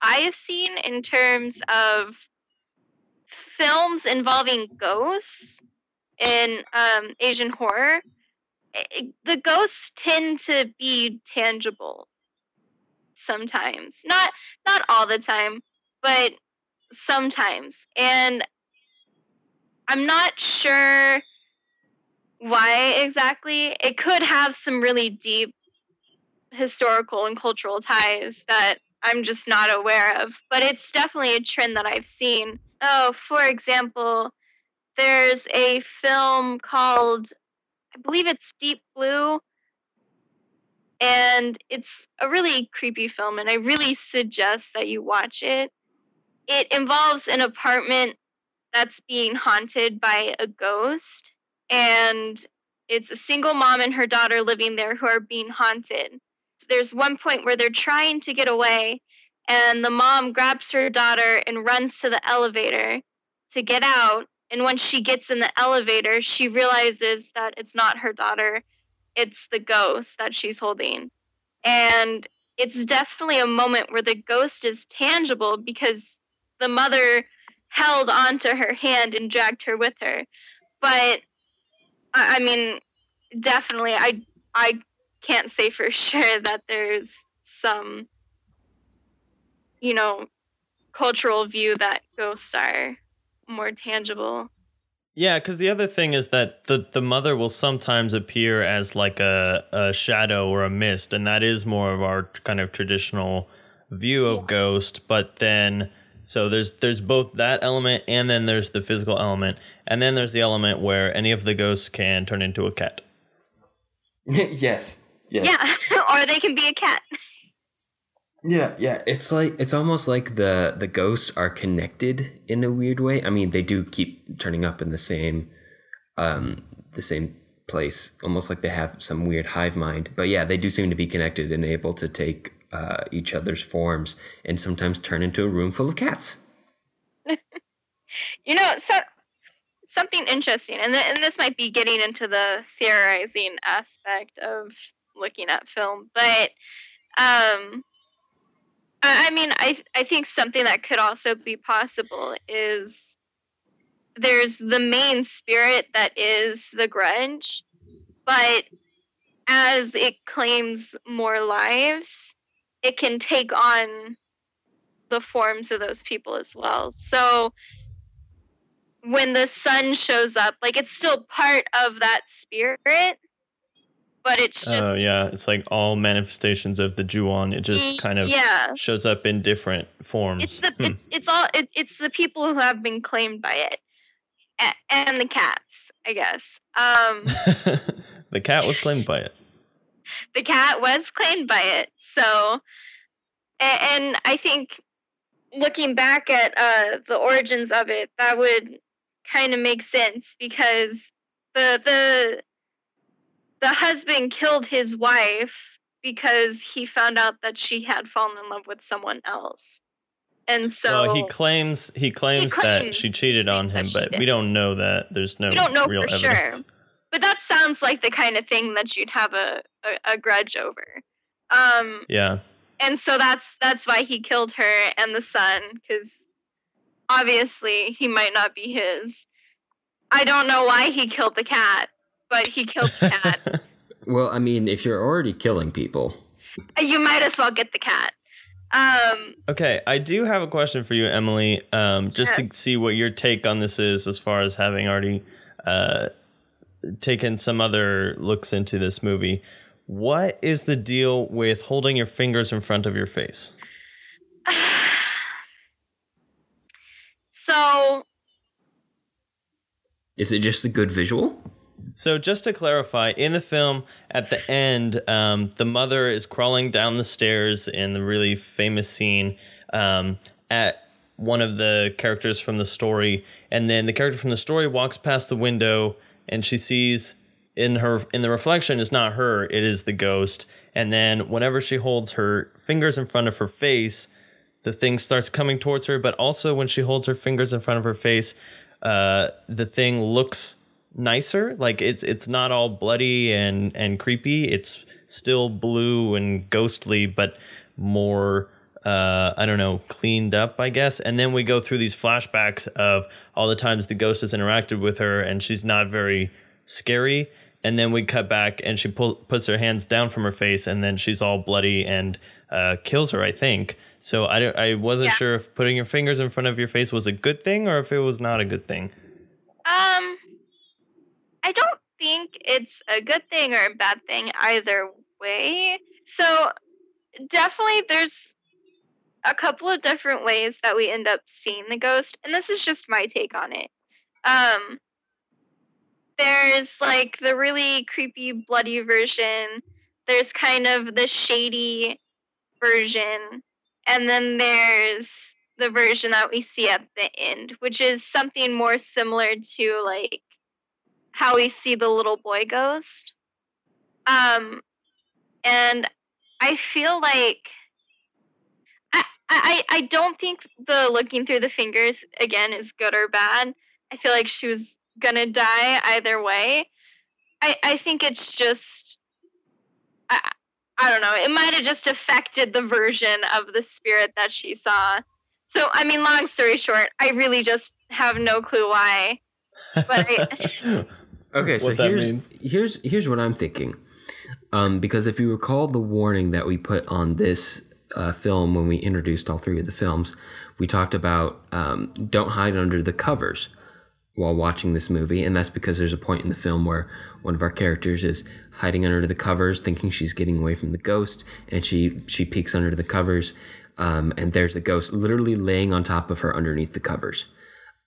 I've seen in terms of films involving ghosts in um, Asian horror, the ghosts tend to be tangible sometimes. Not not all the time, but sometimes. And I'm not sure why exactly. It could have some really deep historical and cultural ties that I'm just not aware of, but it's definitely a trend that I've seen. Oh, for example, there's a film called, I believe it's Deep Blue, and it's a really creepy film, and I really suggest that you watch it. It involves an apartment that's being haunted by a ghost, and it's a single mom and her daughter living there who are being haunted. so There's one point where they're trying to get away, and the mom grabs her daughter and runs to the elevator to get out. And when she gets in the elevator, she realizes that it's not her daughter, it's the ghost that she's holding. And it's definitely a moment where the ghost is tangible because the mother held onto her hand and dragged her with her. But I mean, definitely, I I can't say for sure that there's some, you know, cultural view that ghosts are more tangible. Yeah, because the other thing is that the, the mother will sometimes appear as like a, a shadow or a mist, and that is more of our kind of traditional view of yeah. ghost. But then, so there's there's both that element, and then there's the physical element, and then there's the element where any of the ghosts can turn into a cat. yes. Yes. Yeah, or they can be a cat. Yeah, yeah. It's like it's almost like the the ghosts are connected in a weird way. I mean, they do keep turning up in the same um the same place, almost like they have some weird hive mind. But yeah, they do seem to be connected and able to take uh, each other's forms and sometimes turn into a room full of cats. you know, so something interesting, and, th- and this might be getting into the theorizing aspect of looking at film, but um, I mean, I I think something that could also be possible is there's the main spirit that is the grudge, but as it claims more lives, it can take on the forms of those people as well. So when the son shows up, like it's still part of that spirit, but it's oh, just oh yeah it's like all manifestations of the Ju-on it just kind of yeah. shows up in different forms it's the hmm. it's it's all it, it's the people who have been claimed by it and the cats i guess um the cat was claimed by it the cat was claimed by it so and i think looking back at uh the origins of it that would kind of make sense because the the the husband killed his wife because he found out that she had fallen in love with someone else. And so well, he claims he claims, he claims that she cheated on him, but we don't know that. There's no we don't know for evidence. sure. But that sounds like the kind of thing that you'd have a, a, a grudge over. Um, yeah. And so that's that's why he killed her and the son because obviously he might not be his. I don't know why he killed the cat but he killed the cat. well, I mean, if you're already killing people, you might as well get the cat. Um, okay, I do have a question for you, Emily. Um, just yeah. to see what your take on this is, as far as having already uh, taken some other looks into this movie. What is the deal with holding your fingers in front of your face? so, is it just a good visual? So, just to clarify, in the film, at the end, um, the mother is crawling down the stairs in the really famous scene um, at one of the characters from the story, and then the character from the story walks past the window, and she sees in her in the reflection is not her; it is the ghost. And then, whenever she holds her fingers in front of her face, the thing starts coming towards her. But also, when she holds her fingers in front of her face, uh, the thing looks nicer. Like it's it's not all bloody and and creepy. It's still blue and ghostly, but more uh, I don't know, cleaned up, I guess. And then we go through these flashbacks of all the times the ghost has interacted with her and she's not very scary. And then we cut back and she pull, puts her hands down from her face and then she's all bloody and uh, kills her, I think. So I, I wasn't Yeah. sure if putting your fingers in front of your face was a good thing or if it was not a good thing. Um, I don't think it's a good thing or a bad thing either way. So definitely there's a couple of different ways that we end up seeing the ghost, and this is just my take on it. Um, there's like the really creepy, bloody version. There's kind of the shady version, and then there's the version that we see at the end, which is something more similar to like how we see the little boy ghost. Um, and I feel like I, I I don't think the looking through the fingers again is good or bad. I feel like she was gonna die either way. I I think it's just I I don't know. It might have just affected the version of the spirit that she saw. So I mean, long story short, I really just have no clue why. But I, Okay, so What here's means. here's here's what I'm thinking. Um, because if you recall the warning that we put on this uh, film when we introduced all three of the films, we talked about um, don't hide under the covers while watching this movie, and that's because there's a point in the film where one of our characters is hiding under the covers, thinking she's getting away from the ghost, and she she peeks under the covers, um, and there's the ghost literally laying on top of her underneath the covers.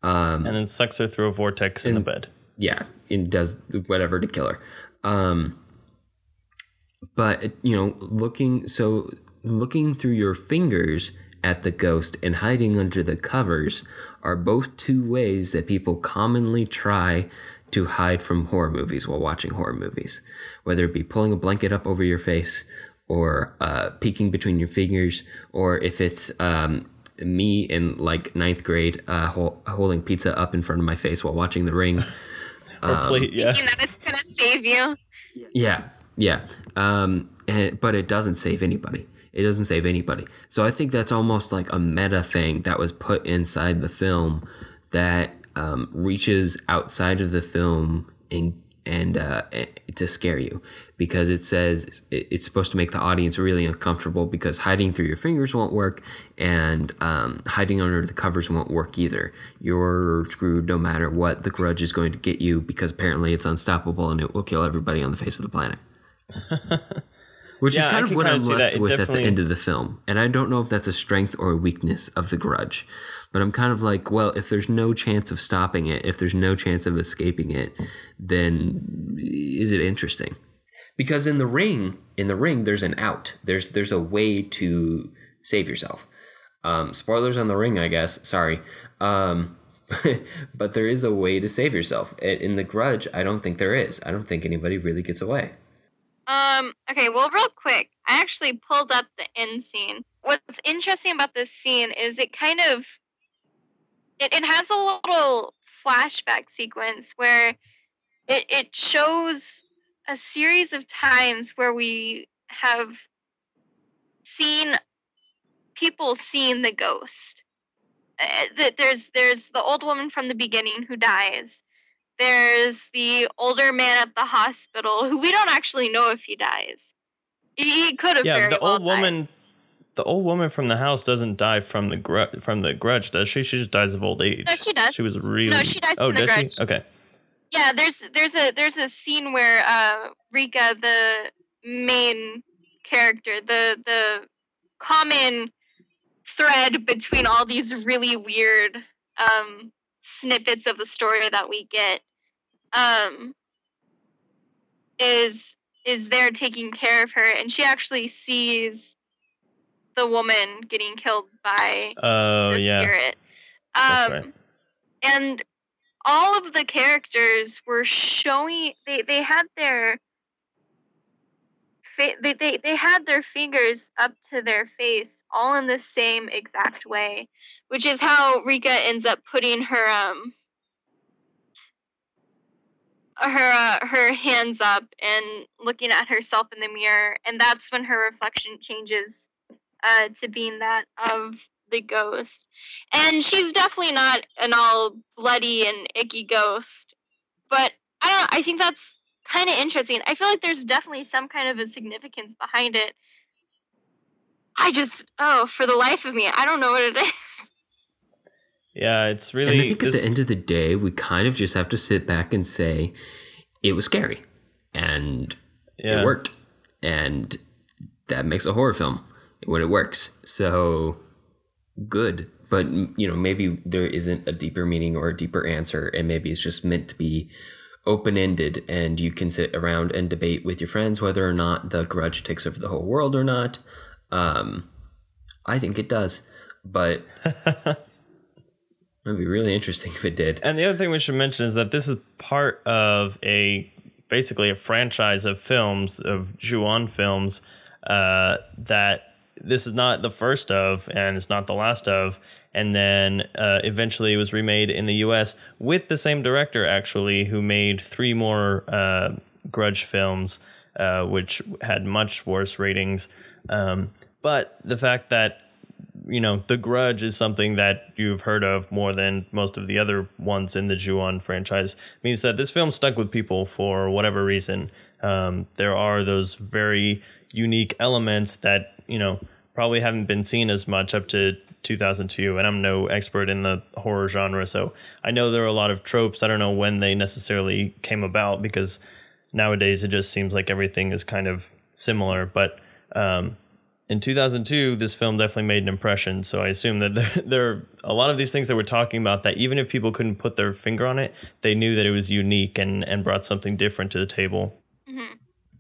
Um, and then sucks her through a vortex in the bed. yeah, it does whatever to kill her. Um, but you know, looking so looking through your fingers at the ghost and hiding under the covers are both two ways that people commonly try to hide from horror movies while watching horror movies, whether it be pulling a blanket up over your face or uh, peeking between your fingers, or if it's um, me in like ninth grade uh, hol- holding pizza up in front of my face while watching The Ring. Or plate, yeah. thinking that it's gonna save you. Yeah, yeah. Um, and, but it doesn't save anybody. It doesn't save anybody. So I think that's almost like a meta thing that was put inside the film that um, reaches outside of the film and and uh, eh, to scare you because it says it's supposed to make the audience really uncomfortable because hiding through your fingers won't work and um, hiding under the covers won't work either. You're screwed no matter what. The grudge is going to get you because apparently it's unstoppable and it will kill everybody on the face of the planet. Which is Yeah, I kind of what kinda I'm left It with at the end of the film. And I don't know if that's a strength or a weakness of the grudge. But I'm kind of like, well, if there's no chance of stopping it, if there's no chance of escaping it, then is it interesting? Because in the ring, in the ring, there's an out. There's there's a way to save yourself. Um, spoilers on the ring, I guess. Sorry. Um, but there is a way to save yourself. In the grudge, I don't think there is. I don't think anybody really gets away. Um, okay, well, real quick, I actually pulled up the end scene. What's interesting about this scene is it kind of it, it has a little flashback sequence where it, it shows a series of times where we have seen people seeing the ghost. Uh, that there's there's the old woman from the beginning who dies. There's the older man at the hospital who we don't actually know if he dies. He could have Yeah, the well old died. woman the old woman from the house doesn't die from the gru- from the grudge, does she? She just dies of old age. No, she does. She was really No, she dies Oh, from the does grudge. she? Okay. Yeah, there's there's a there's a scene where uh Rika, the main character, the the common thread between all these really weird um snippets of the story that we get um is is there taking care of her and she actually sees the woman getting killed by Oh, the yeah. spirit. That's Um, right. And all of the characters were showing they, they had their they, they they had their fingers up to their face all in the same exact way, which is how Rika ends up putting her um her uh, her hands up and looking at herself in the mirror and that's when her reflection changes uh, to being that of the ghost. And she's definitely not an all bloody and icky ghost. But I don't I think that's kind of interesting. I feel like there's definitely some kind of a significance behind it. I just, oh, for the life of me, I don't know what it is. Yeah, it's really. And I think this, at the end of the day, we kind of just have to sit back and say it was scary and yeah. it worked. And that makes a horror film when it works. So good. But, you know, maybe there isn't a deeper meaning or a deeper answer. And maybe it's just meant to be open ended. And you can sit around and debate with your friends whether or not the grudge takes over the whole world or not. Um, I think it does. But it'd be really interesting if it did. And the other thing we should mention is that this is part of a basically a franchise of films of Ju-on films uh, that this is not the first of and it's not the last of. And then uh, eventually it was remade in the U.S. with the same director actually, who made three more uh, Grudge films, uh, which had much worse ratings. Um, but the fact that you know, The Grudge is something that you've heard of more than most of the other ones in the Ju-on franchise. Means that this film stuck with people for whatever reason. Um, there are those very unique elements that you know probably haven't been seen as much up to 2002. And I'm no expert in the horror genre, so I know there are a lot of tropes. I don't know when they necessarily came about because nowadays it just seems like everything is kind of similar, but. Um, in 2002, this film definitely made an impression. So I assume that there, there are a lot of these things that we're talking about that even if people couldn't put their finger on it, they knew that it was unique and, and brought something different to the table.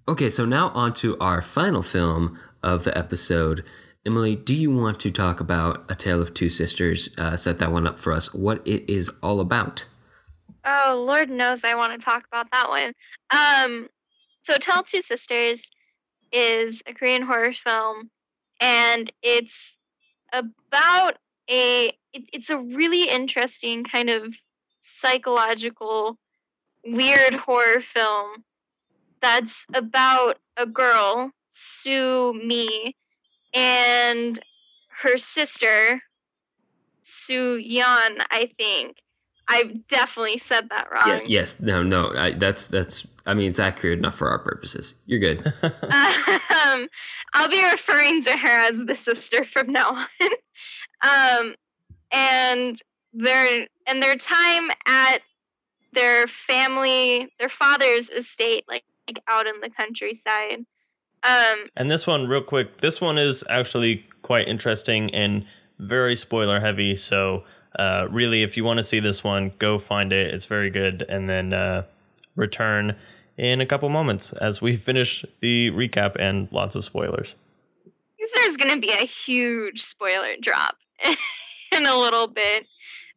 Okay, so now on to our final film of the episode. Emily, do you want to talk about A Tale of Two Sisters? Uh, set that one up for us. What it is all about? Oh, Lord knows I want to talk about that one. Um, so Tell Two Sisters is a Korean horror film, and it's about a. It, it's a really interesting kind of psychological, weird horror film that's about a girl, Sumi, and her sister, Soo yan I think. I've definitely said that wrong. Yes, yes, no, no. I, that's that's. I mean, it's accurate enough for our purposes. You're good. um, I'll be referring to her as the sister from now on. um, and their and their time at their family, their father's estate, like, like out in the countryside. Um, And this one, real quick, this one is actually quite interesting and very spoiler heavy. So, uh, really, if you want to see this one, go find it. It's very good. And then uh, return in a couple moments as we finish the recap and lots of spoilers. there's going to be a huge spoiler drop in a little bit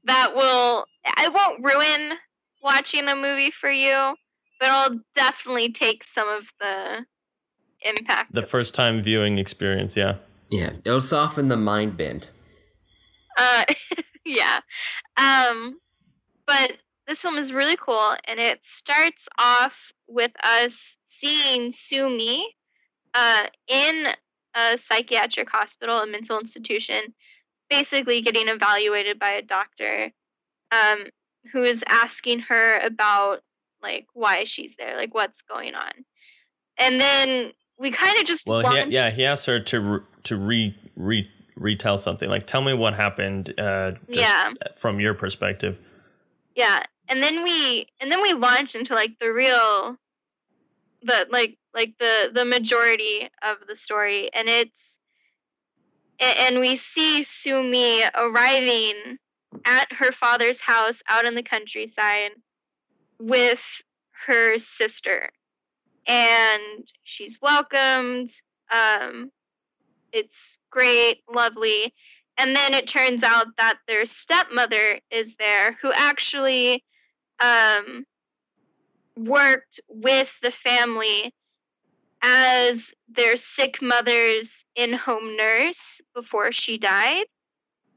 that will I won't ruin watching the movie for you, but I'll definitely take some of the impact. The first time viewing experience, yeah. yeah, it'll soften the mind bend. Uh, yeah. Um, but this film is really cool, and it starts off with us seeing Sumi uh, in a psychiatric hospital, a mental institution, basically getting evaluated by a doctor um, who is asking her about like why she's there, like what's going on. And then we kind of just Well, he, yeah, he asked her to re, to re, re retell something. Like, tell me what happened. Uh, just Yeah. from your perspective. yeah and then we and then we launch into like the real the like like the the majority of the story and it's and we see Sumi arriving at her father's house out in the countryside with her sister and she's welcomed um it's great lovely. And then it turns out that their stepmother is there who actually um, worked with the family as their sick mother's in-home nurse before she died.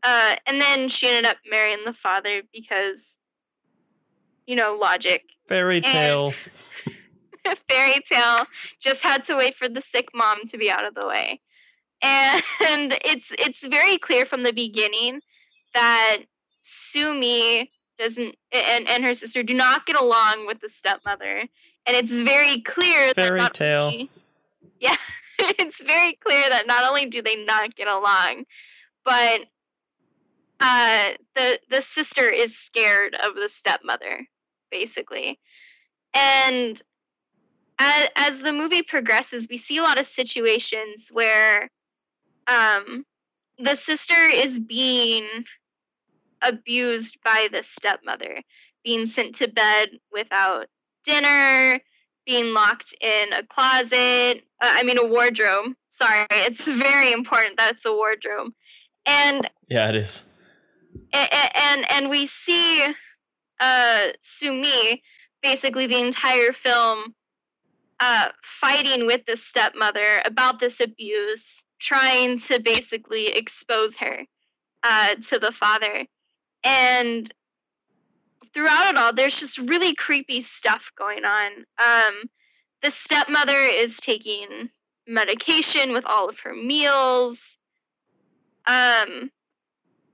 Uh, and then she ended up marrying the father because you know logic. Fairy tale. fairy tale. Just had to wait for the sick mom to be out of the way and it's it's very clear from the beginning that Sumi doesn't and, and her sister do not get along with the stepmother and it's very clear Fairy that tale. Only, yeah it's very clear that not only do they not get along but uh the the sister is scared of the stepmother basically and as, as the movie progresses we see a lot of situations where um the sister is being abused by the stepmother, being sent to bed without dinner, being locked in a closet, uh, I mean, a wardrobe. Sorry, it's very important that it's a wardrobe. And Yeah, it is. and and, and we see uh, Sumi basically the entire film uh, fighting with the stepmother about this abuse, trying to basically expose her uh, to the father. And throughout it all, there's just really creepy stuff going on. Um, the stepmother is taking medication with all of her meals. Um,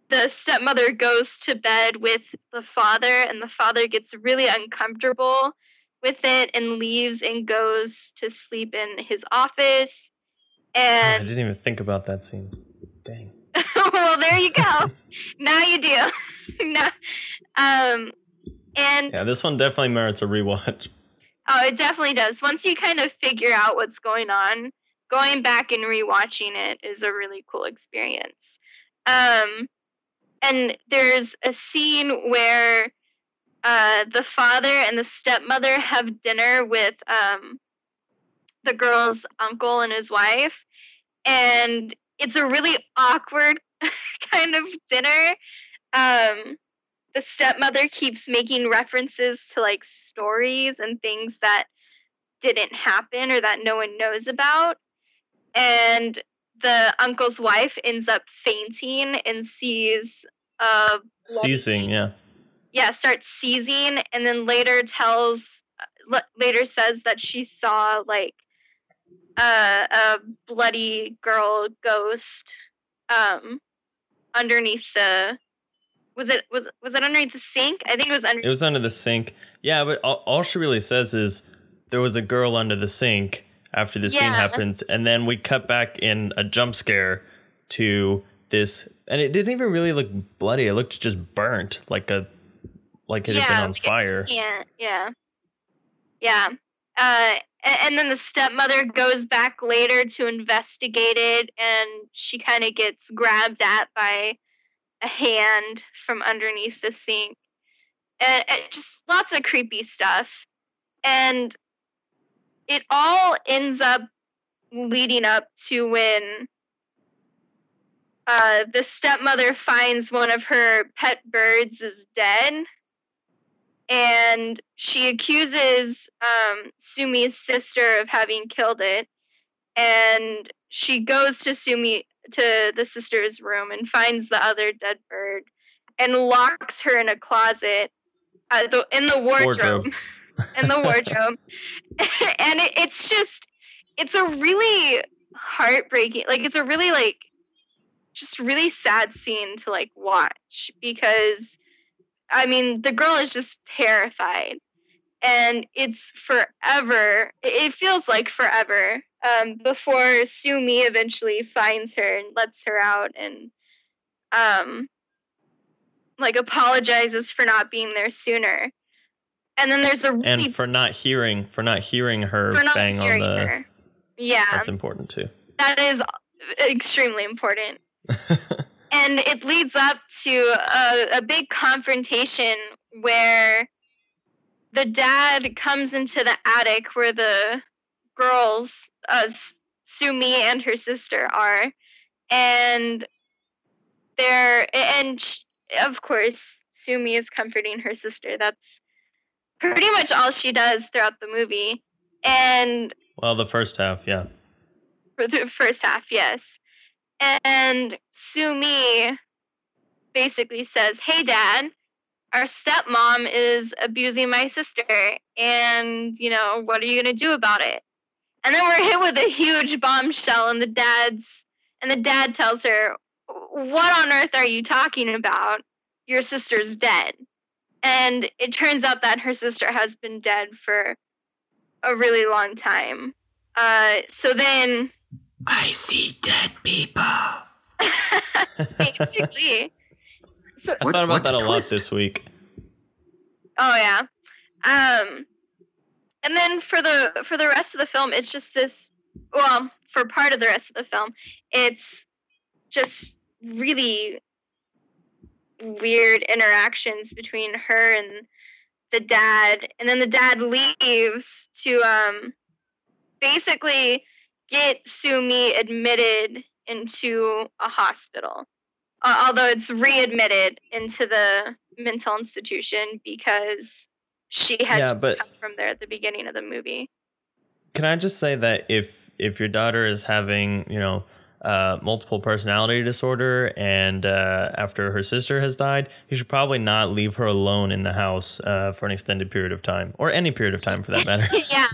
the stepmother goes to bed with the father, and the father gets really uncomfortable with it and leaves and goes to sleep in his office. I didn't even think about that scene. Dang. well, there you go. now you do. no. Um, and Yeah, this one definitely merits a rewatch. oh, it definitely does. Once you kind of figure out what's going on, going back and rewatching it is a really cool experience. Um, and there's a scene where uh, the father and the stepmother have dinner with um, the girl's uncle and his wife, and it's a really awkward kind of dinner. Um, the stepmother keeps making references to like stories and things that didn't happen or that no one knows about. And the uncle's wife ends up fainting and sees a Seizing, yeah. yeah starts seizing and then later tells l- later says that she saw like a, a bloody girl ghost um underneath the was it was was it underneath the sink i think it was under It was under the sink. Yeah, but all, all she really says is there was a girl under the sink after the scene Yeah. happens, and then we cut back in a jump scare to this, and it didn't even really look bloody. It looked just burnt, like a like it had been on like fire. yeah yeah yeah uh and then the stepmother goes back later to investigate it and she kind of gets grabbed at by a hand from underneath the sink. And, and just lots of creepy stuff. And it all ends up leading up to when uh, the stepmother finds one of her pet birds is dead and she accuses um, Sumi's sister of having killed it. And she goes to Sumi to the sister's room and finds the other dead bird and locks her in a closet uh, the, in the wardrobe. Wardrobe. in the wardrobe. and it, it's just, it's a really heartbreaking, like, it's a really, like, just really sad scene to, like, watch because I mean, the girl is just terrified. And it's forever, it feels like forever, um, before Sumi eventually finds her and lets her out and, um, like apologizes for not being there sooner. And then there's a really And for not hearing, for not hearing her for not bang on the, her. Yeah, that's important too. that is extremely important. and it leads up to a, a big confrontation where the dad comes into the attic where the girls, uh, Sumi and her sister are, and they're and sh- of course Sumi is comforting her sister. That's pretty much all she does throughout the movie, and well, the first half, yeah. for the first half, yes. And Sumi basically says, Hey, dad, our stepmom is abusing my sister, and, you know, what are you going to do about it? And then we're hit with a huge bombshell, and the dad's, And the dad tells her, What on earth are you talking about? Your sister's dead. And it turns out that her sister has been dead for a really long time. Uh, so then. I see dead people. basically. So, I thought about that a lot this week. Oh yeah. Um and then for the for the rest of the film it's just this well, for part of the rest of the film, it's just really weird interactions between her and the dad and then the dad leaves to um basically get Sumi admitted into a hospital uh, although it's readmitted into the mental institution because she had yeah, just but come from there at the beginning of the movie. Can I just say that if if your daughter is having you know uh, multiple personality disorder and uh, after her sister has died, you should probably not leave her alone in the house uh, for an extended period of time or any period of time for that matter. yeah.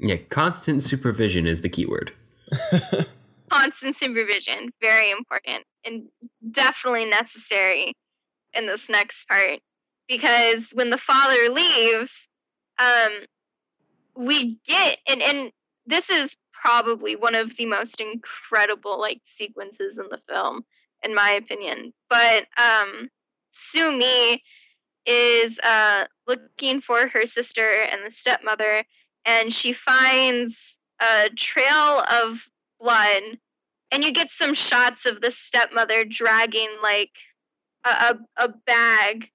Yeah, constant supervision is the keyword. constant supervision, very important and definitely necessary in this next part. Because when the father leaves, um, we get and and this is probably one of the most incredible like sequences in the film, in my opinion. But um, Sumi is uh, looking for her sister and the stepmother, and she finds a trail of blood and you get some shots of the stepmother dragging like a, a, bag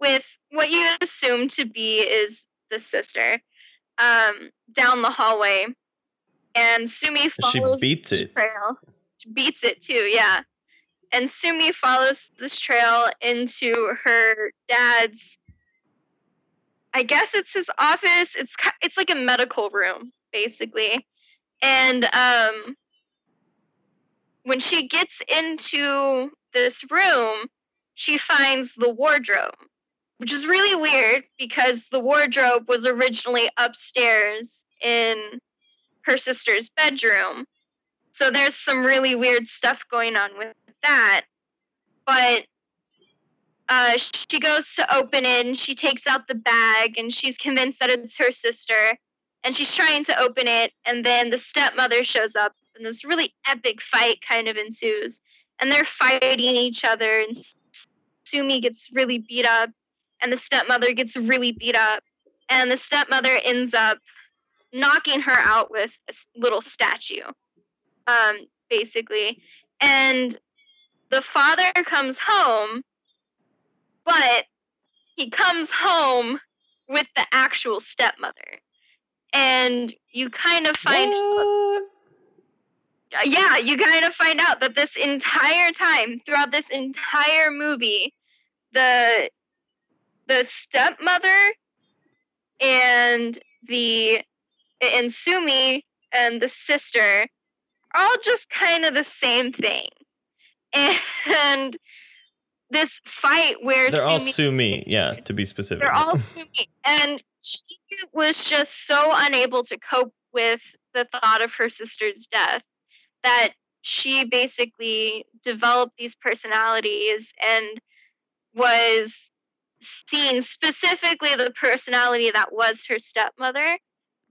with what you assume to be is the sister um, down the hallway. And sumi follows she beats it. trail. She beats it too yeah. And sumi follows this trail into her dad's i guess it's his office it's it's like a medical room basically and um, when she gets into this room, she finds the wardrobe, which is really weird because the wardrobe was originally upstairs in her sister's bedroom. So there's some really weird stuff going on with that. But uh, she goes to open it and she takes out the bag and she's convinced that it's her sister. And she's trying to open it and then the stepmother shows up and this really epic fight kind of ensues. And they're fighting each other and sumi gets really beat up and the stepmother gets really beat up. And the stepmother ends up knocking her out with a little statue um, basically. And the father comes home but he comes home with the actual stepmother and you kind of find what? yeah you kind of find out that this entire time throughout this entire movie the the stepmother and the and Sumi and the sister are all just kind of the same thing and this fight where they're Sumi all Sumi, yeah, to be specific. They're all Sumi, and she was just so unable to cope with the thought of her sister's death that she basically developed these personalities and was seeing specifically the personality that was her stepmother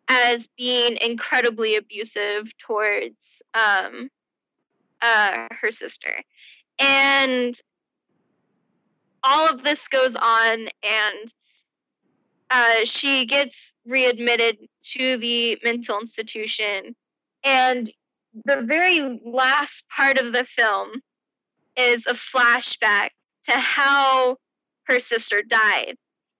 as being incredibly abusive towards um, uh, her sister. And all of this goes on, and uh, she gets readmitted to the mental institution. And the very last part of the film is a flashback to how her sister died.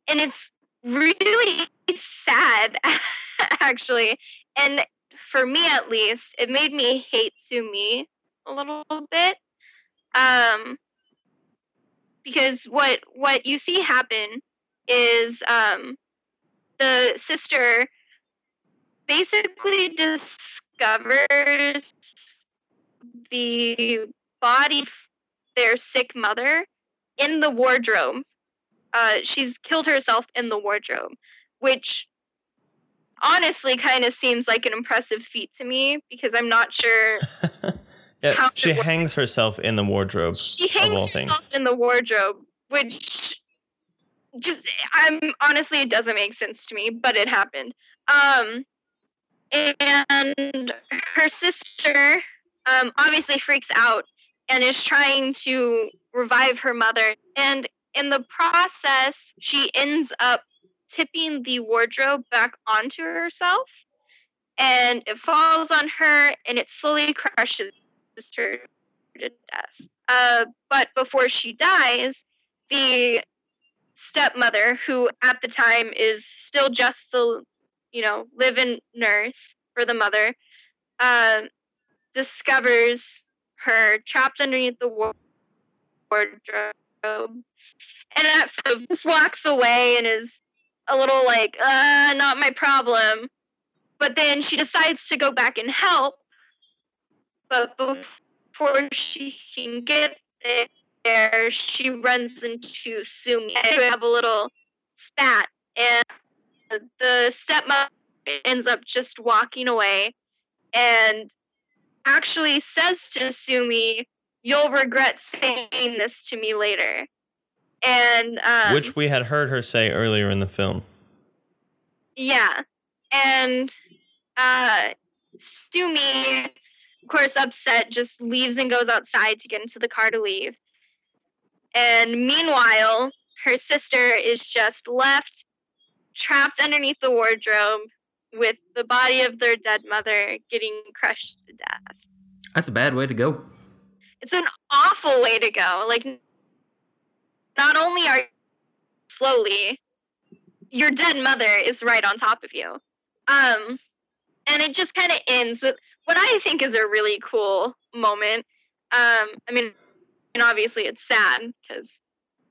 And it's really sad, actually. And for me, at least, it made me hate Sumi a little bit. Um, because what what you see happen is um, the sister basically discovers the body of their sick mother in the wardrobe. Uh, she's killed herself in the wardrobe, which honestly kind of seems like an impressive feat to me because I'm not sure yeah, she hangs herself in the wardrobe. she hangs herself things. in the wardrobe, which just I'm honestly it doesn't make sense to me, but it happened. Um, and her sister um, obviously freaks out and is trying to revive her mother, and in the process, she ends up tipping the wardrobe back onto herself, and it falls on her, and it slowly crushes her to death. Uh, but before she dies, the stepmother, who at the time is still just the, you know, live-in nurse for the mother, uh, discovers her trapped underneath the wardrobe, and at first just walks away and is a little like, uh, not my problem. But then she decides to go back and help. But before she can get there, she runs into Sumi. They have a little spat, and the stepmother ends up just walking away and actually says to Sumi, You'll regret saying this to me later. And um, which we had heard her say earlier in the film. yeah. And uh Sumi, of course, upset, just leaves and goes outside to get into the car to leave. And meanwhile, her sister is just left trapped underneath the wardrobe with the body of their dead mother getting crushed to death. That's a bad way to go. It's an awful way to go. Like, not only are you slowly, your dead mother is right on top of you. Um, and it just kind of ends with what I think is a really cool moment. Um, I mean, and obviously it's sad because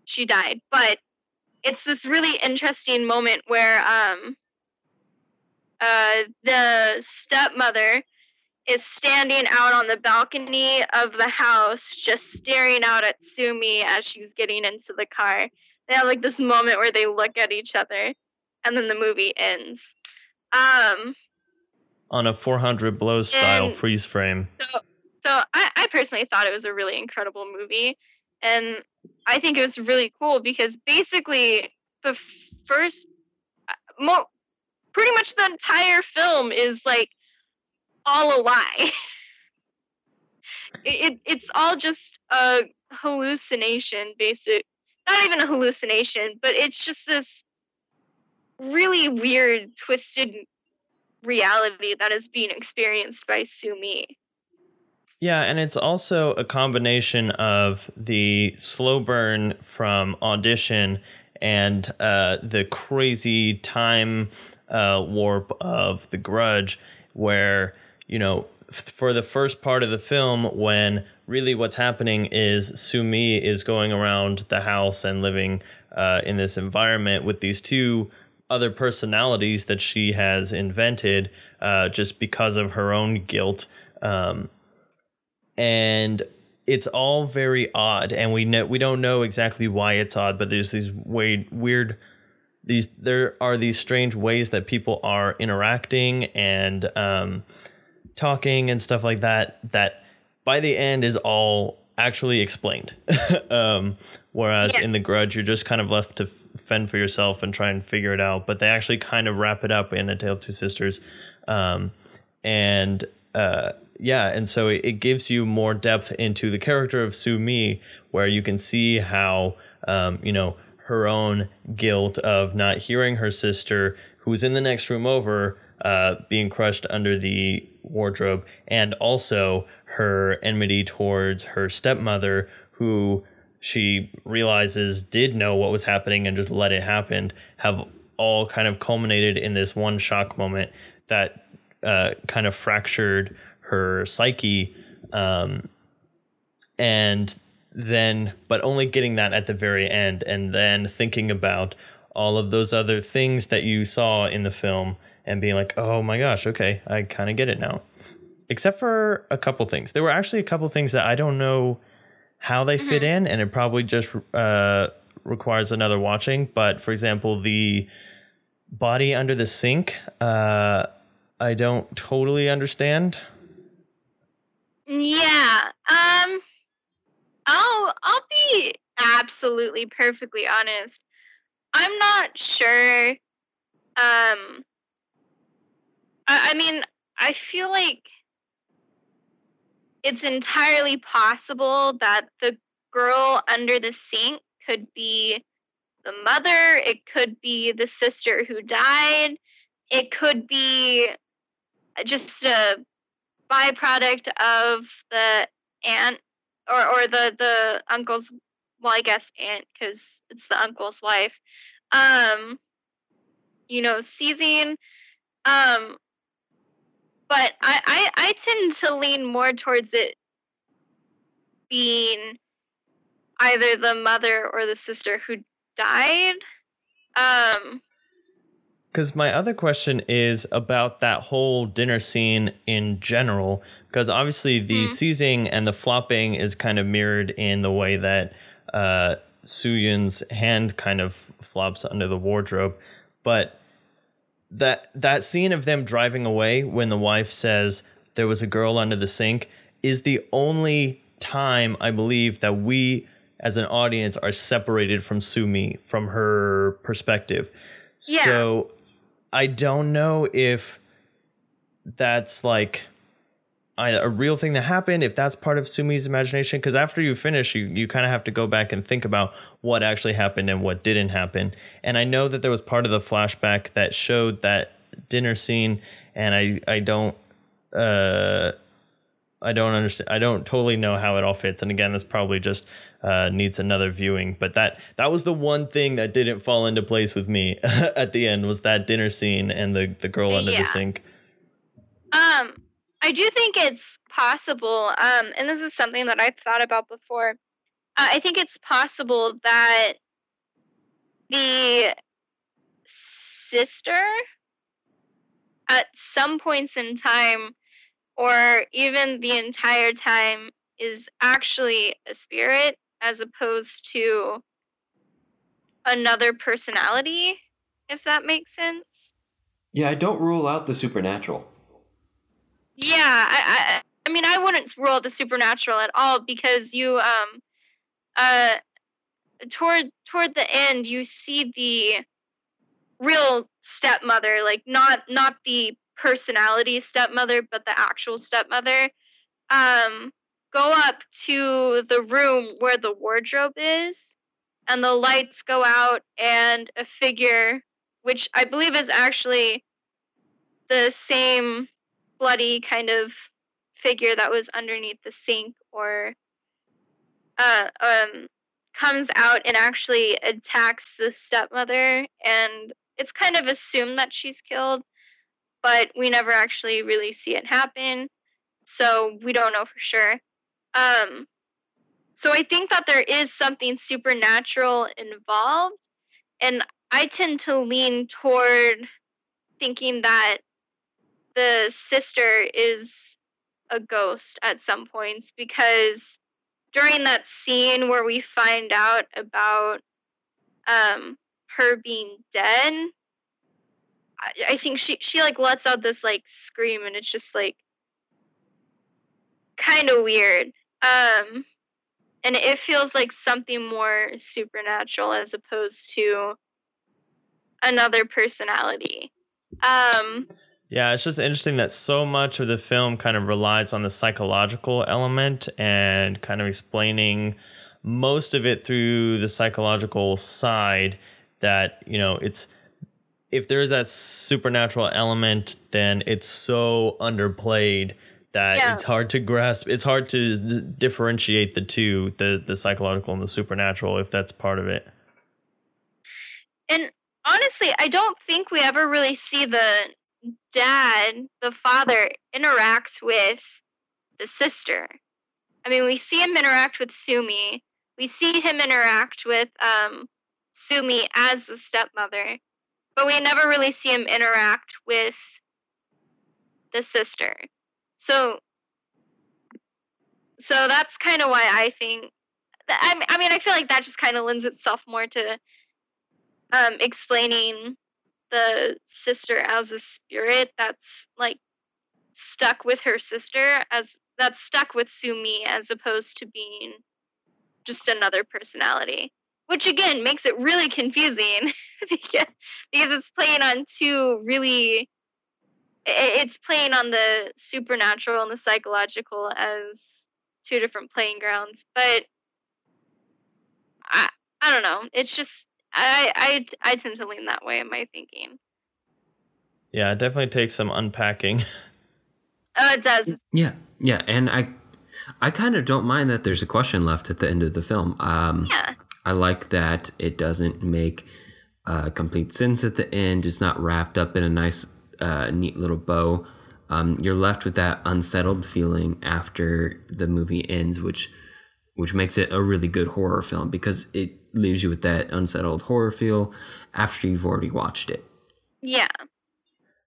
she died, but it's this really interesting moment where um, uh, the stepmother is standing out on the balcony of the house, just staring out at Sumi as she's getting into the car. They have like this moment where they look at each other, and then the movie ends. Um, On a 400 blows style And- freeze frame. so so I, I personally thought it was a really incredible movie, and I think it was really cool because basically the first, uh, mo- pretty much the entire film is like all a lie. it, it it's all just a hallucination, basic. Not even a hallucination, but it's just this really weird, twisted reality that is being experienced by Sumi. Yeah, and it's also a combination of the slow burn from audition and uh, the crazy time uh, warp of The Grudge, where, you know, for the first part of the film, when really what's happening is Sumi is going around the house and living uh, in this environment with these two other personalities that she has invented uh, just because of her own guilt. Um, and it's all very odd and we know we don't know exactly why it's odd but there's these way weird these there are these strange ways that people are interacting and um, talking and stuff like that that by the end is all actually explained um, whereas Yeah. in the grudge you're just kind of left to fend for yourself and try and figure it out but they actually kind of wrap it up in a tale of two sisters. Um, and uh, yeah, and so it, it gives you more depth into the character of Sumi, where you can see how um, you know her own guilt of not hearing her sister, who's in the next room over, uh, being crushed under the wardrobe, and also her enmity towards her stepmother, who she realizes did know what was happening and just let it happen, have all kind of culminated in this one shock moment that uh, kind of fractured her psyche um, and then but only getting that at the very end and then thinking about all of those other things that you saw in the film and being like oh my gosh okay i kind of get it now. Except for a couple things. There were actually a couple things that i don't know how they fit in and it probably just uh, requires another watching but for example the body under the sink, uh, I don't totally understand. Yeah. Um I'll I'll be absolutely perfectly honest. I'm not sure um I, I mean, I feel like it's entirely possible that the girl under the sink could be the mother, it could be the sister who died, it could be just a byproduct of the aunt or or the the uncle's well i guess aunt because it's the uncle's wife um you know seizing um but I, I i tend to lean more towards it being either the mother or the sister who died um Because my other question is about that whole dinner scene in general. Because obviously the Mhm. seizing and the flopping is kind of mirrored in the way that uh, Su-yeon's hand kind of flops under the wardrobe. But that that scene of them driving away when the wife says there was a girl under the sink is the only time I believe that we as an audience are separated from Sumi from her perspective. Yeah. So I don't know if that's like a real thing that happened, if that's part of Sumi's imagination. Because after you finish, you, you kind of have to go back and think about what actually happened and what didn't happen. And I know that there was part of the flashback that showed that dinner scene, and I, I don't. Uh, I don't understand. I don't totally know how it all fits. And again, this probably just uh, needs another viewing. But that that was the one thing that didn't fall into place with me at the end was that dinner scene and the the girl under Yeah. the sink. Um, I do think it's possible, um, and this is something that I've thought about before. Uh, I think it's possible that the sister, at some points in time, or even the entire time, is actually a spirit as opposed to another personality, if that makes sense. Yeah, I don't rule out the supernatural. Yeah, I, I, I mean, I wouldn't rule the supernatural at all because you, um, uh, toward toward the end, you see the real stepmother, like not not the personality stepmother, but the actual stepmother, um, go up to the room where the wardrobe is, and the lights go out, and a figure, which I believe is actually the same bloody kind of figure that was underneath the sink or uh, um, comes out and actually attacks the stepmother. And it's kind of assumed that she's killed but we never actually really see it happen. So we don't know for sure. Um, so i think that there is something supernatural involved. And i tend to lean toward thinking that the sister is a ghost at some points because during that scene where we find out about um her being dead I, I think she she like lets out this like scream and it's just like kind of weird. Um and it feels like something more supernatural as opposed to another personality. Um Yeah, it's just interesting that so much of the film kind of relies on the psychological element and kind of explaining most of it through the psychological side that, you know, it's if there is that supernatural element, then it's so underplayed that Yeah. it's hard to grasp. It's hard to d- differentiate the two, the the psychological and the supernatural if that's part of it. And honestly, I don't think we ever really see the dad, the father, interacts with the sister. I mean, we see him interact with Sumi. We see him interact with um, Sumi as the stepmother, but we never really see him interact with the sister. So, so that's kind of why I think. I mean, I feel like that just kind of lends itself more to um, explaining the sister as a spirit that's like stuck with her sister as that's stuck with Sumi as opposed to being just another personality. Which again makes it really confusing because because it's playing on two really it's playing on the supernatural and the psychological as two different playing grounds. But I I don't know. It's just I I I tend to lean that way in my thinking. Yeah, it definitely takes some unpacking. Oh, it does. Yeah, yeah, and I, I kind of don't mind that there's a question left at the end of the film. Um, Yeah. I like that it doesn't make uh, complete sense at the end. It's not wrapped up in a nice, uh, neat little bow. Um, you're left with that unsettled feeling after the movie ends, which, which makes it a really good horror film because it leaves you with that unsettled horror feel after you've already watched it. Yeah.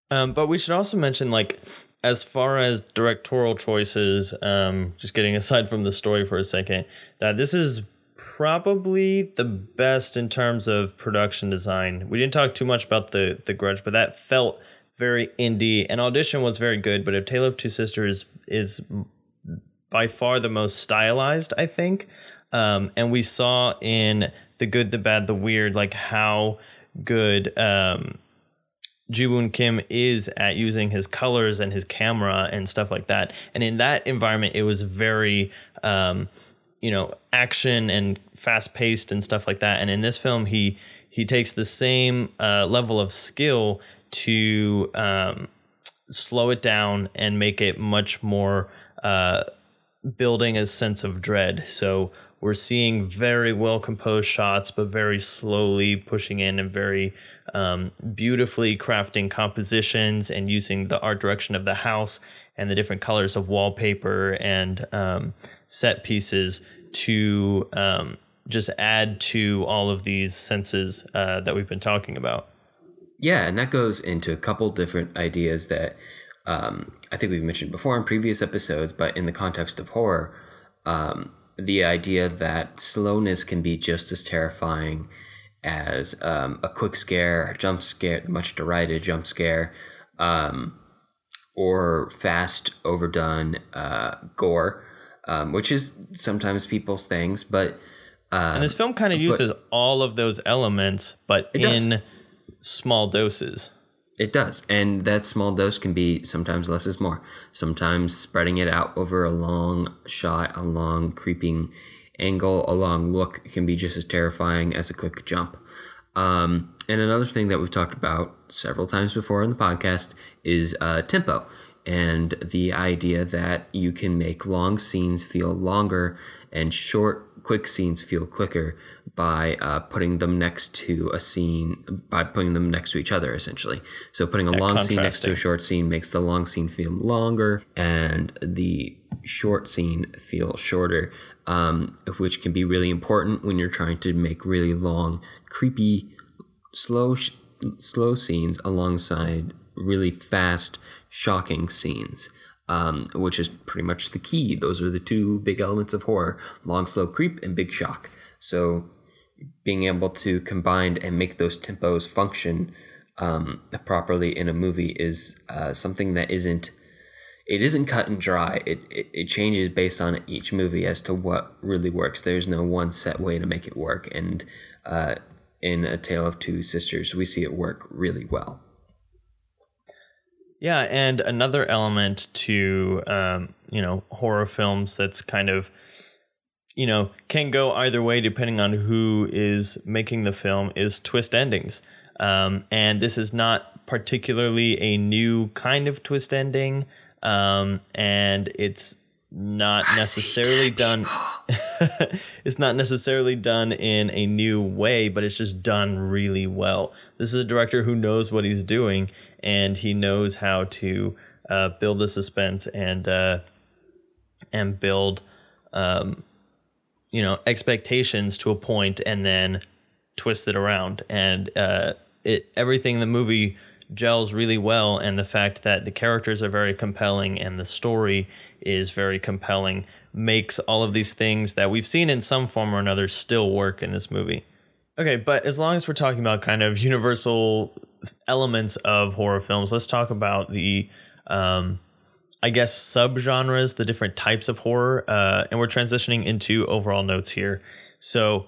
Um, but we should also mention, like, as far as directorial choices, um, just getting aside from the story for a second, that this is probably the best in terms of production design. We didn't talk too much about the the Grudge, but that felt very indie. And audition was very good, but if Tale of Two Sisters is by far the most stylized, I think. Um, and we saw in the good, the bad, the weird, like how good um, Jee-woon Kim is at using his colors and his camera and stuff like that. And in that environment, it was very, um, you know, action and fast paced and stuff like that. And in this film, he he takes the same uh, level of skill to um, slow it down and make it much more uh, building a sense of dread. So we're seeing very well composed shots, but very slowly pushing in and very um, beautifully crafting compositions and using the art direction of the house and the different colors of wallpaper and um, set pieces to um, just add to all of these senses uh, that we've been talking about. Yeah, and that goes into a couple different ideas that um, I think we've mentioned before in previous episodes, but in the context of horror, um, the idea that slowness can be just as terrifying as um, a quick scare, a jump scare, the much derided jump scare, um, or fast, overdone uh, gore, um, which is sometimes people's things, but. Uh, And this film kind of uses all of those elements, but It does. in small doses. It does. And that small dose can be sometimes less is more. Sometimes spreading it out over a long shot, a long creeping angle, a long look can be just as terrifying as a quick jump. Um, and another thing that we've talked about several times before in the podcast is uh, tempo and the idea that you can make long scenes feel longer and short, quick scenes feel quicker by uh, putting them next to a scene, by putting them next to each other, essentially. So putting a long scene next to a short scene makes the long scene feel longer and the short scene feel shorter, um, which can be really important when you're trying to make really long, creepy, slow, sh- slow scenes alongside really fast, shocking scenes. Um, which is pretty much the key. Those are the two big elements of horror: long, slow creep and big shock. So being able to combine and make those tempos function um, properly in a movie is uh, something that isn't it isn't cut and dry. It, it it changes based on each movie as to what really works. There's no one set way to make it work. And uh, in a tale of two sisters we see it work really well. Yeah, and another element to um, you know horror films that's kind of you know can go either way depending on who is making the film is twist endings. Um, and this is not particularly a new kind of twist ending, um, and it's not necessarily done. it's not necessarily done in a new way, but it's just done really well. This is a director who knows what he's doing, and he knows how to uh, build the suspense and uh, and build, um, you know, expectations to a point, and then twist it around. And uh, it everything in the movie gels really well, and the fact that the characters are very compelling and the story is very compelling makes all of these things that we've seen in some form or another still work in this movie. Okay, but as long as we're talking about kind of universal elements of horror films, let's talk about the, um, I guess, subgenres, the different types of horror. Uh, and we're transitioning into overall notes here. So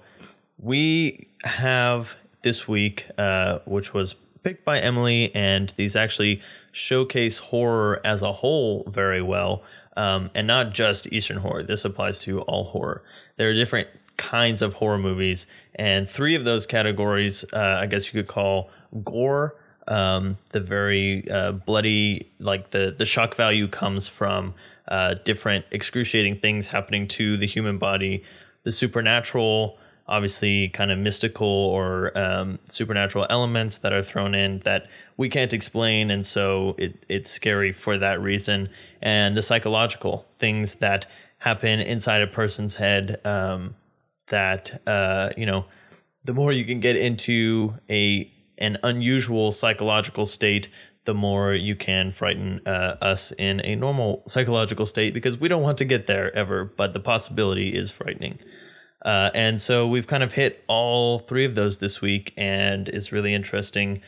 we have this week, uh, which was picked by Emily, and these actually showcase horror as a whole very well, um, and not just Eastern horror. This applies to all horror. There are different kinds of horror movies, and three of those categories, uh, I guess you could call gore. Um, the very uh, bloody, like the the shock value comes from uh, different excruciating things happening to the human body. The supernatural, obviously, kind of mystical or um, supernatural elements that are thrown in that we can't explain, and so it, it's scary for that reason. And the psychological things that happen inside a person's head um, that uh, you know, the more you can get into a an unusual psychological state, the more you can frighten uh, us in a normal psychological state because we don't want to get there ever, but the possibility is frightening. Uh, and so we've kind of hit all three of those this week, and it's really interesting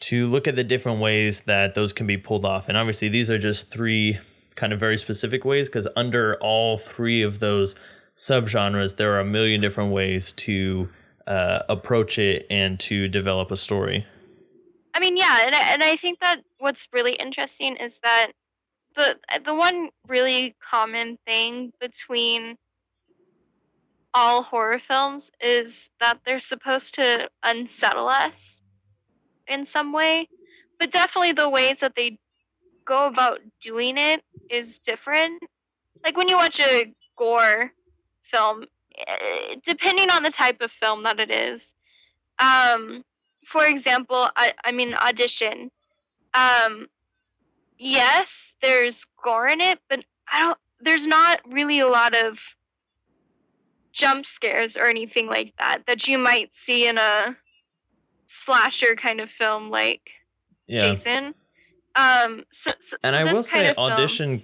to look at the different ways that those can be pulled off. And obviously, these are just three kind of very specific ways because under all three of those subgenres, there are a million different ways to uh, approach it and to develop a story. I mean, yeah, and I, and I think that what's really interesting is that the the one really common thing between all horror films is that they're supposed to unsettle us in some way, but definitely the ways that they go about doing it is different. Like when you watch a gore film, depending on the type of film that it is. Um, for example, I, I mean, audition. Um, yes, there's gore in it, but I don't. There's not really a lot of jump scares or anything like that that you might see in a slasher kind of film like yeah. Jason. Um, so, so and so I will say, audition film,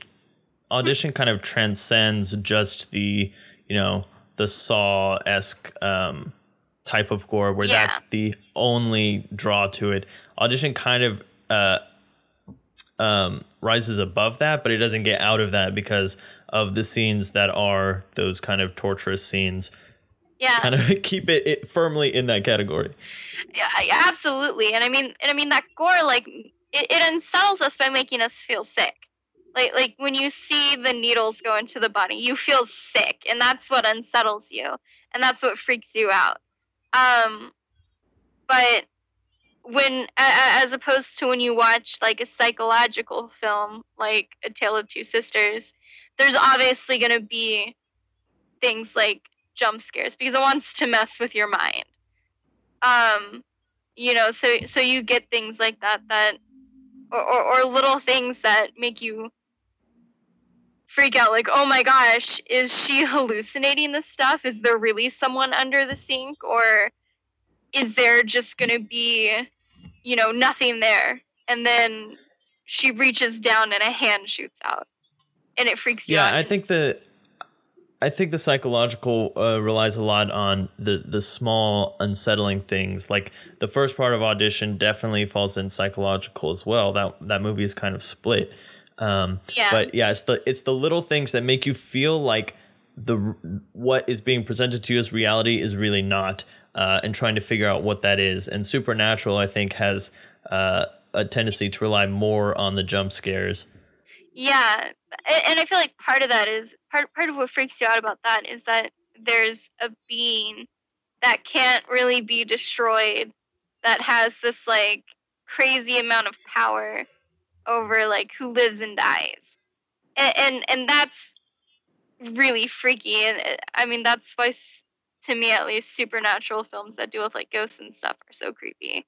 audition kind of transcends just the you know the Saw esque um, type of gore where yeah. that's the only draw to it. Audition kind of uh, um, rises above that, but it doesn't get out of that because of the scenes that are those kind of torturous scenes. Yeah, kind of keep it, it firmly in that category. Yeah, absolutely. And I mean, and I mean that gore, like it, it unsettles us by making us feel sick. Like like when you see the needles go into the body, you feel sick, and that's what unsettles you, and that's what freaks you out. Um, but when as opposed to when you watch like a psychological film like A Tale of Two Sisters, there's obviously going to be things like jump scares because it wants to mess with your mind. Um, you know, so so you get things like that that or, or, or little things that make you freak out like oh my gosh is she hallucinating this stuff? Is there really someone under the sink or is there just going to be you know nothing there? And then she reaches down and a hand shoots out and it freaks you out. yeah, i think the i think the psychological uh, relies a lot on the the small unsettling things. Like the first part of audition definitely falls in psychological as well. That that movie is kind of split um, yeah. But yeah, it's the it's the little things that make you feel like the what is being presented to you as reality is really not, uh, and trying to figure out what that is. And Supernatural, I think, has uh, a tendency to rely more on the jump scares. Yeah, and I feel like part of that is part part of what freaks you out about that is that there's a being that can't really be destroyed that has this like crazy amount of power over like who lives and dies, and and, and that's really freaky. And it, I mean, that's why, to me at least, supernatural films that deal with like ghosts and stuff are so creepy.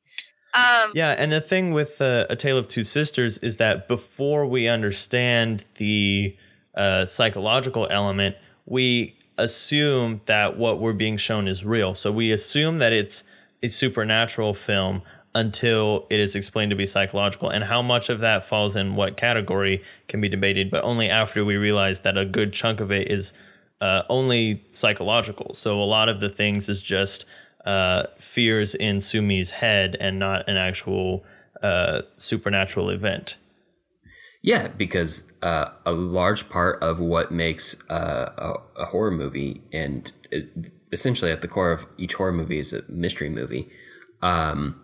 Um, yeah, and the thing with uh, A Tale of Two Sisters is that before we understand the uh, psychological element, we assume that what we're being shown is real. So we assume that it's a supernatural film until it is explained to be psychological. And how much of that falls in what category can be debated, but only after we realize that a good chunk of it is uh, only psychological. So a lot of the things is just uh, fears in Sumi's head and not an actual uh, supernatural event. Yeah, because uh, a large part of what makes uh, a, a, horror movie, and essentially at the core of each horror movie, is a mystery movie. Um,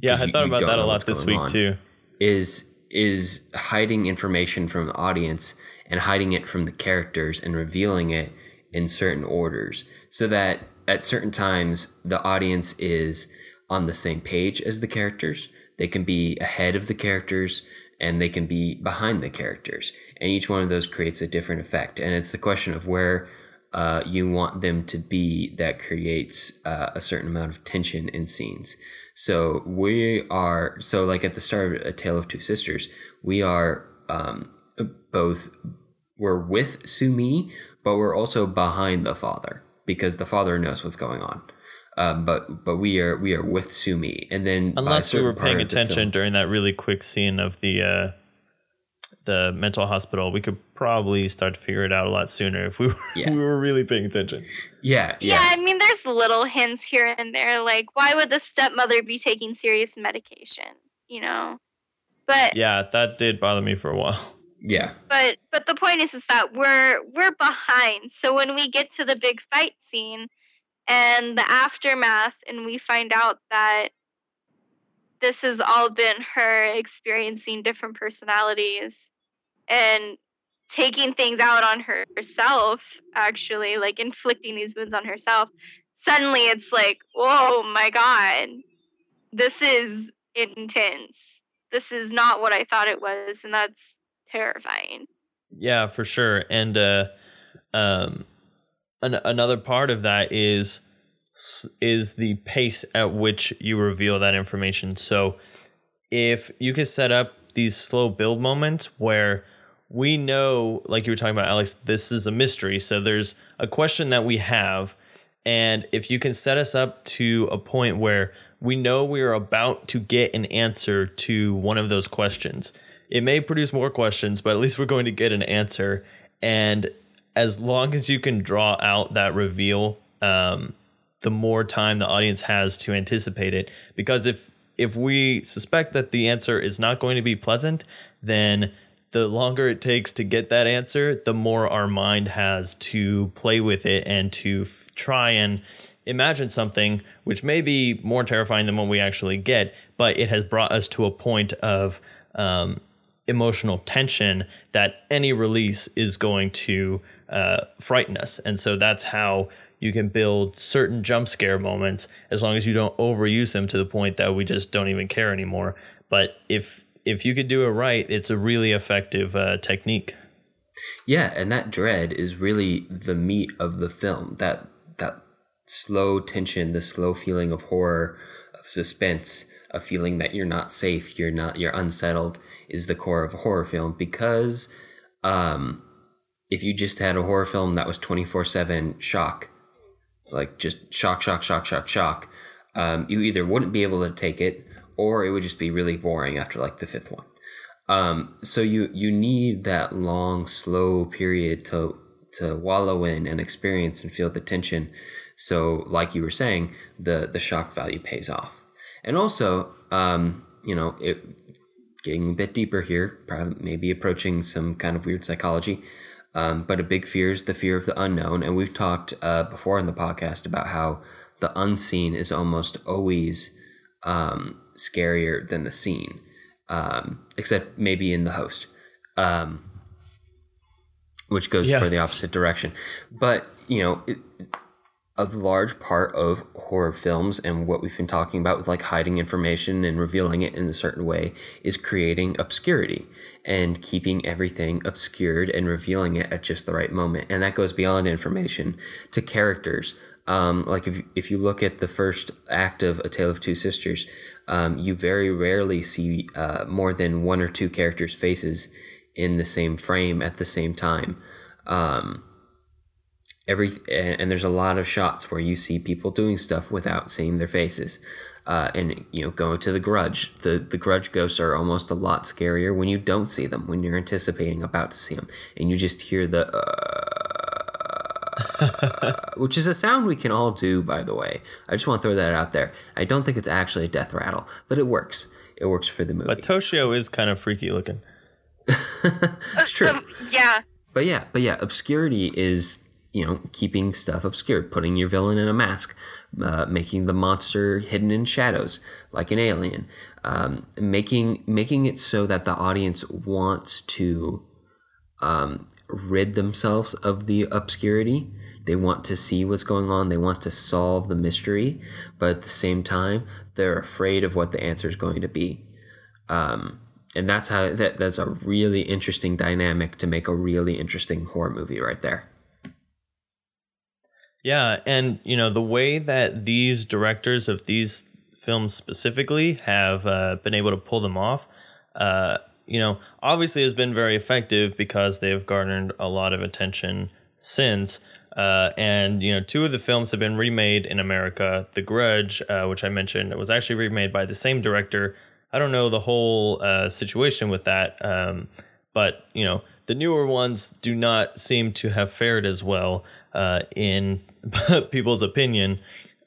yeah, I thought about that a lot this week too. Is is hiding information from the audience and hiding it from the characters and revealing it in certain orders, so that at certain times the audience is on the same page as the characters. They can be ahead of the characters and they can be behind the characters. And each one of those creates a different effect. And it's the question of where uh, you want them to be that creates uh, a certain amount of tension in scenes. So we are, so like at the start of A Tale of Two Sisters, we are um, both, we're with Sumi, but we're also behind the father because the father knows what's going on. Um, but but we are we are with Sumi, and then unless we were paying attention film, during that really quick scene of the uh, the mental hospital, we could probably start to figure it out a lot sooner if we were, yeah. we were really paying attention. Yeah, yeah, yeah. I mean, there's little hints here and there, like why would the stepmother be taking serious medication? You know, but yeah, that did bother me for a while. Yeah. But but the point is is that we're we're behind. So when we get to the big fight scene, and the aftermath and we find out that this has all been her experiencing different personalities and taking things out on herself actually like inflicting these wounds on herself suddenly it's like oh my god this is intense this is not what i thought it was and that's terrifying yeah for sure and uh um an- another part of that is is the pace at which you reveal that information. So if you can set up these slow build moments where we know, like you were talking about, Alex, this is a mystery. So there's a question that we have. And if you can set us up to a point where we know we are about to get an answer to one of those questions, it may produce more questions, but at least we're going to get an answer. And as long as you can draw out that reveal, um, the more time the audience has to anticipate it. Because if if we suspect that the answer is not going to be pleasant, then the longer it takes to get that answer, the more our mind has to play with it and to f- try and imagine something which may be more terrifying than what we actually get, but it has brought us to a point of um, emotional tension that any release is going to uh, frighten us. And so that's how you can build certain jump scare moments as long as you don't overuse them to the point that we just don't even care anymore. But if if you could do it right, it's a really effective uh, technique. Yeah, and that dread is really the meat of the film. That that slow tension, the slow feeling of horror, of suspense, a feeling that you're not safe, you're not you're unsettled is the core of a horror film because um, if you just had a horror film that was 24/7 shock, like just shock shock shock shock shock, um, you either wouldn't be able to take it or it would just be really boring after like the fifth one. Um, so you you need that long slow period to to wallow in and experience and feel the tension. So like you were saying, the the shock value pays off. And also, um, you know, it getting a bit deeper here, probably maybe approaching some kind of weird psychology. Um, but a big fear is the fear of the unknown. And we've talked uh, before in the podcast about how the unseen is almost always um, scarier than the seen, um, except maybe in the host, um, which goes yeah. for the opposite direction. But, you know, it, a large part of horror films and what we've been talking about with like hiding information and revealing it in a certain way is creating obscurity and keeping everything obscured and revealing it at just the right moment. And that goes beyond information to characters. Um, like if, if you look at the first act of A Tale of Two Sisters, um, you very rarely see uh, more than one or two characters' faces in the same frame at the same time. Um, every and there's a lot of shots where you see people doing stuff without seeing their faces uh, and you know going to the grudge the the grudge ghosts are almost a lot scarier when you don't see them when you're anticipating about to see them and you just hear the uh, which is a sound we can all do by the way i just want to throw that out there i don't think it's actually a death rattle but it works it works for the movie. But Toshio is kind of freaky looking. it's true. Um, yeah. But yeah, but yeah, obscurity is you know keeping stuff obscure, putting your villain in a mask, uh, making the monster hidden in shadows like an alien, um, making making it so that the audience wants to um, rid themselves of the obscurity. They want to see what's going on. They want to solve the mystery, but at the same time, they're afraid of what the answer is going to be. Um, and that's how that that's a really interesting dynamic to make a really interesting horror movie right there. Yeah, and you know the way that these directors of these films specifically have uh, been able to pull them off, uh, you know, obviously has been very effective because they've garnered a lot of attention since. Uh, and you know, two of the films have been remade in America. The Grudge, uh, which I mentioned, was actually remade by the same director. I don't know the whole uh, situation with that, um, but you know, the newer ones do not seem to have fared as well uh, in people's opinion,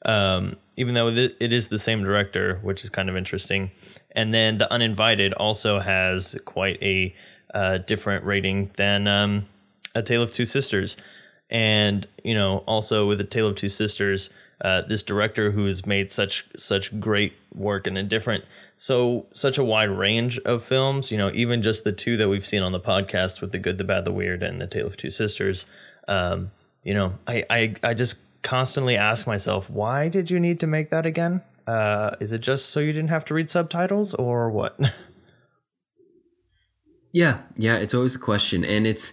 um, even though it is the same director, which is kind of interesting. And then The Uninvited also has quite a uh, different rating than um, A Tale of Two Sisters. And, you know, also with A Tale of Two Sisters, uh, this director who's made such such great work in a different so such a wide range of films you know even just the two that we've seen on the podcast with the good the bad the weird and the tale of two sisters um, you know I, I i just constantly ask myself why did you need to make that again uh, is it just so you didn't have to read subtitles or what? Yeah yeah it's always a question and it's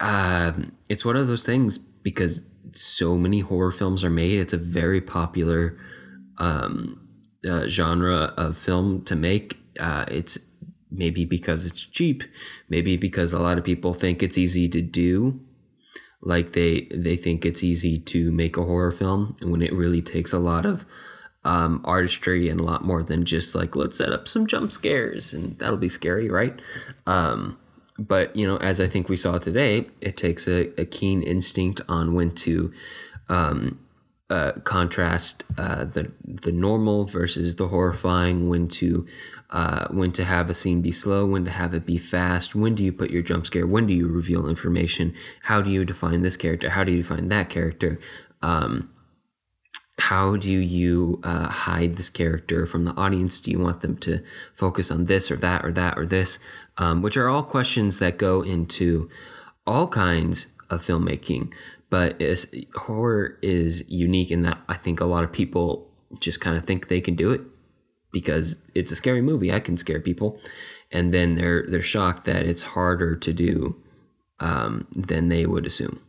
um, it's one of those things because so many horror films are made. It's a very popular um, uh, genre of film to make. Uh, it's maybe because it's cheap maybe because a lot of people think it's easy to do. Like they they think it's easy to make a horror film when it really takes a lot of um, artistry and a lot more than just like let's set up some jump scares and that'll be scary right? Um, but you know as i think we saw today it takes a, a keen instinct on when to um, uh, contrast uh, the the normal versus the horrifying when to uh, when to have a scene be slow, when to have it be fast, when do you put your jump scare, when do you reveal information, how do you define this character, how do you define that character, um, how do you uh, hide this character from the audience? Do you want them to focus on this or that or that or this? Um, which are all questions that go into all kinds of filmmaking. But horror is unique in that I think a lot of people just kind of think they can do it because it's a scary movie. I can scare people, and then they're they're shocked that it's harder to do um, than they would assume.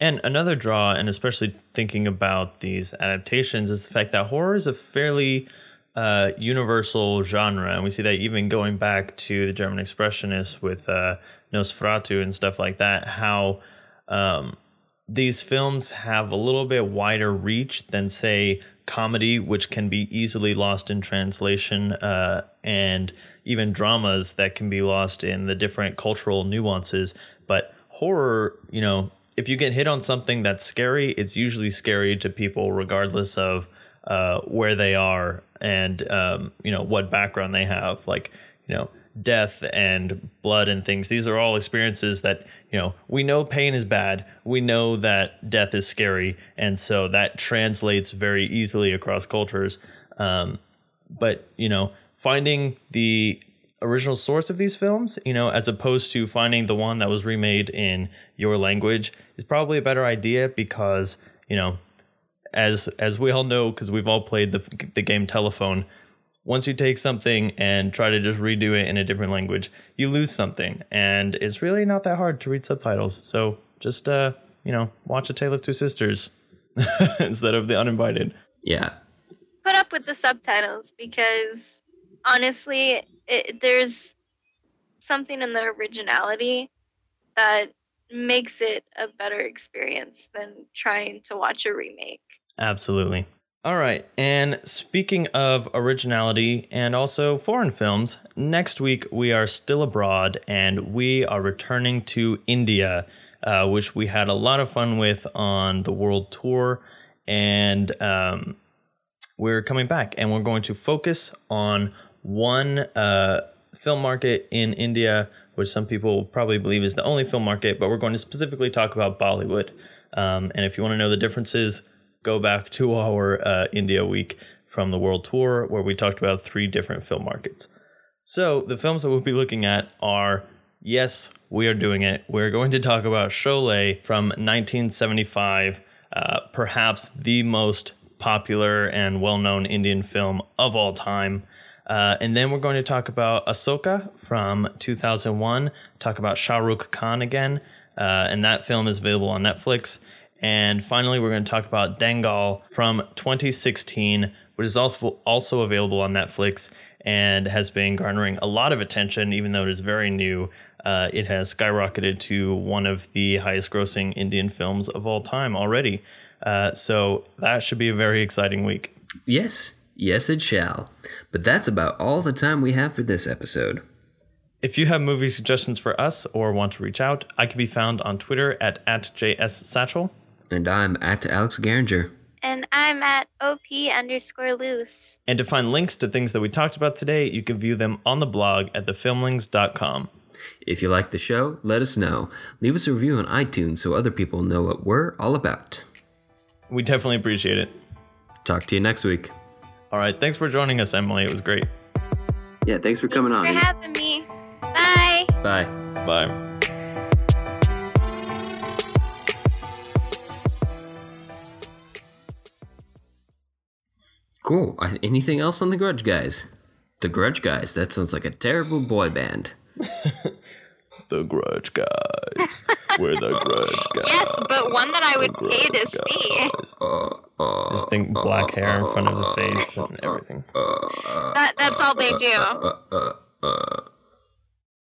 And another draw, and especially thinking about these adaptations, is the fact that horror is a fairly uh, universal genre, and we see that even going back to the German expressionists with uh, Nosferatu and stuff like that. How um, these films have a little bit wider reach than, say, comedy, which can be easily lost in translation, uh, and even dramas that can be lost in the different cultural nuances. But horror, you know, if you get hit on something that's scary, it's usually scary to people, regardless of uh, where they are and um, you know what background they have. Like you know, death and blood and things. These are all experiences that, you know, we know pain is bad. We know that death is scary. And so that translates very easily across cultures. Um, but, you know, finding the original source of these films, you know, as opposed to finding the one that was remade in your language is probably a better idea because, you know, as as we all know because we've all played the the game telephone, once you take something and try to just redo it in a different language, you lose something. And it's really not that hard to read subtitles. So just, uh, you know, watch A Tale of Two Sisters instead of The Uninvited. Yeah. Put up with the subtitles because honestly, it, there's something in the originality that makes it a better experience than trying to watch a remake. Absolutely. All right. And speaking of originality and also foreign films, next week we are still abroad and we are returning to India, uh, which we had a lot of fun with on the world tour. And um, we're coming back and we're going to focus on one uh, film market in India, which some people probably believe is the only film market, but we're going to specifically talk about Bollywood. Um, and if you want to know the differences, go back to our uh, India week from the world tour where we talked about three different film markets. So the films that we'll be looking at are yes, we are doing it. We're going to talk about Sholay from 1975, uh, perhaps the most popular and well known Indian film of all time. Uh, and then we're going to talk about Asoka from 2001, talk about Shah Rukh Khan again, uh, and that film is available on Netflix. And finally, we're going to talk about Dangal from 2016, which is also also available on Netflix and has been garnering a lot of attention, even though it is very new. Uh, it has skyrocketed to one of the highest grossing Indian films of all time already. Uh, so that should be a very exciting week. Yes, yes, it shall. But that's about all the time we have for this episode. If you have movie suggestions for us or want to reach out, I can be found on Twitter at, at JSSatchel. And I'm at Alex Geringer. And I'm at OP underscore loose. And to find links to things that we talked about today, you can view them on the blog at thefilmlings.com. If you like the show, let us know. Leave us a review on iTunes so other people know what we're all about. We definitely appreciate it. Talk to you next week. All right. Thanks for joining us, Emily. It was great. Yeah, thanks for coming Thanks on. for having me. Bye. Bye. Bye. Cool. Anything else on the Grudge Guys? The Grudge Guys. That sounds like a terrible boy band. The Grudge Guys. We're the Grudge Guys. Yes, but one that I would The pay to Grudge see. Uh, Uh, Just think uh, black hair in front of the uh, face and everything. That, that's all they do. uh, uh, uh.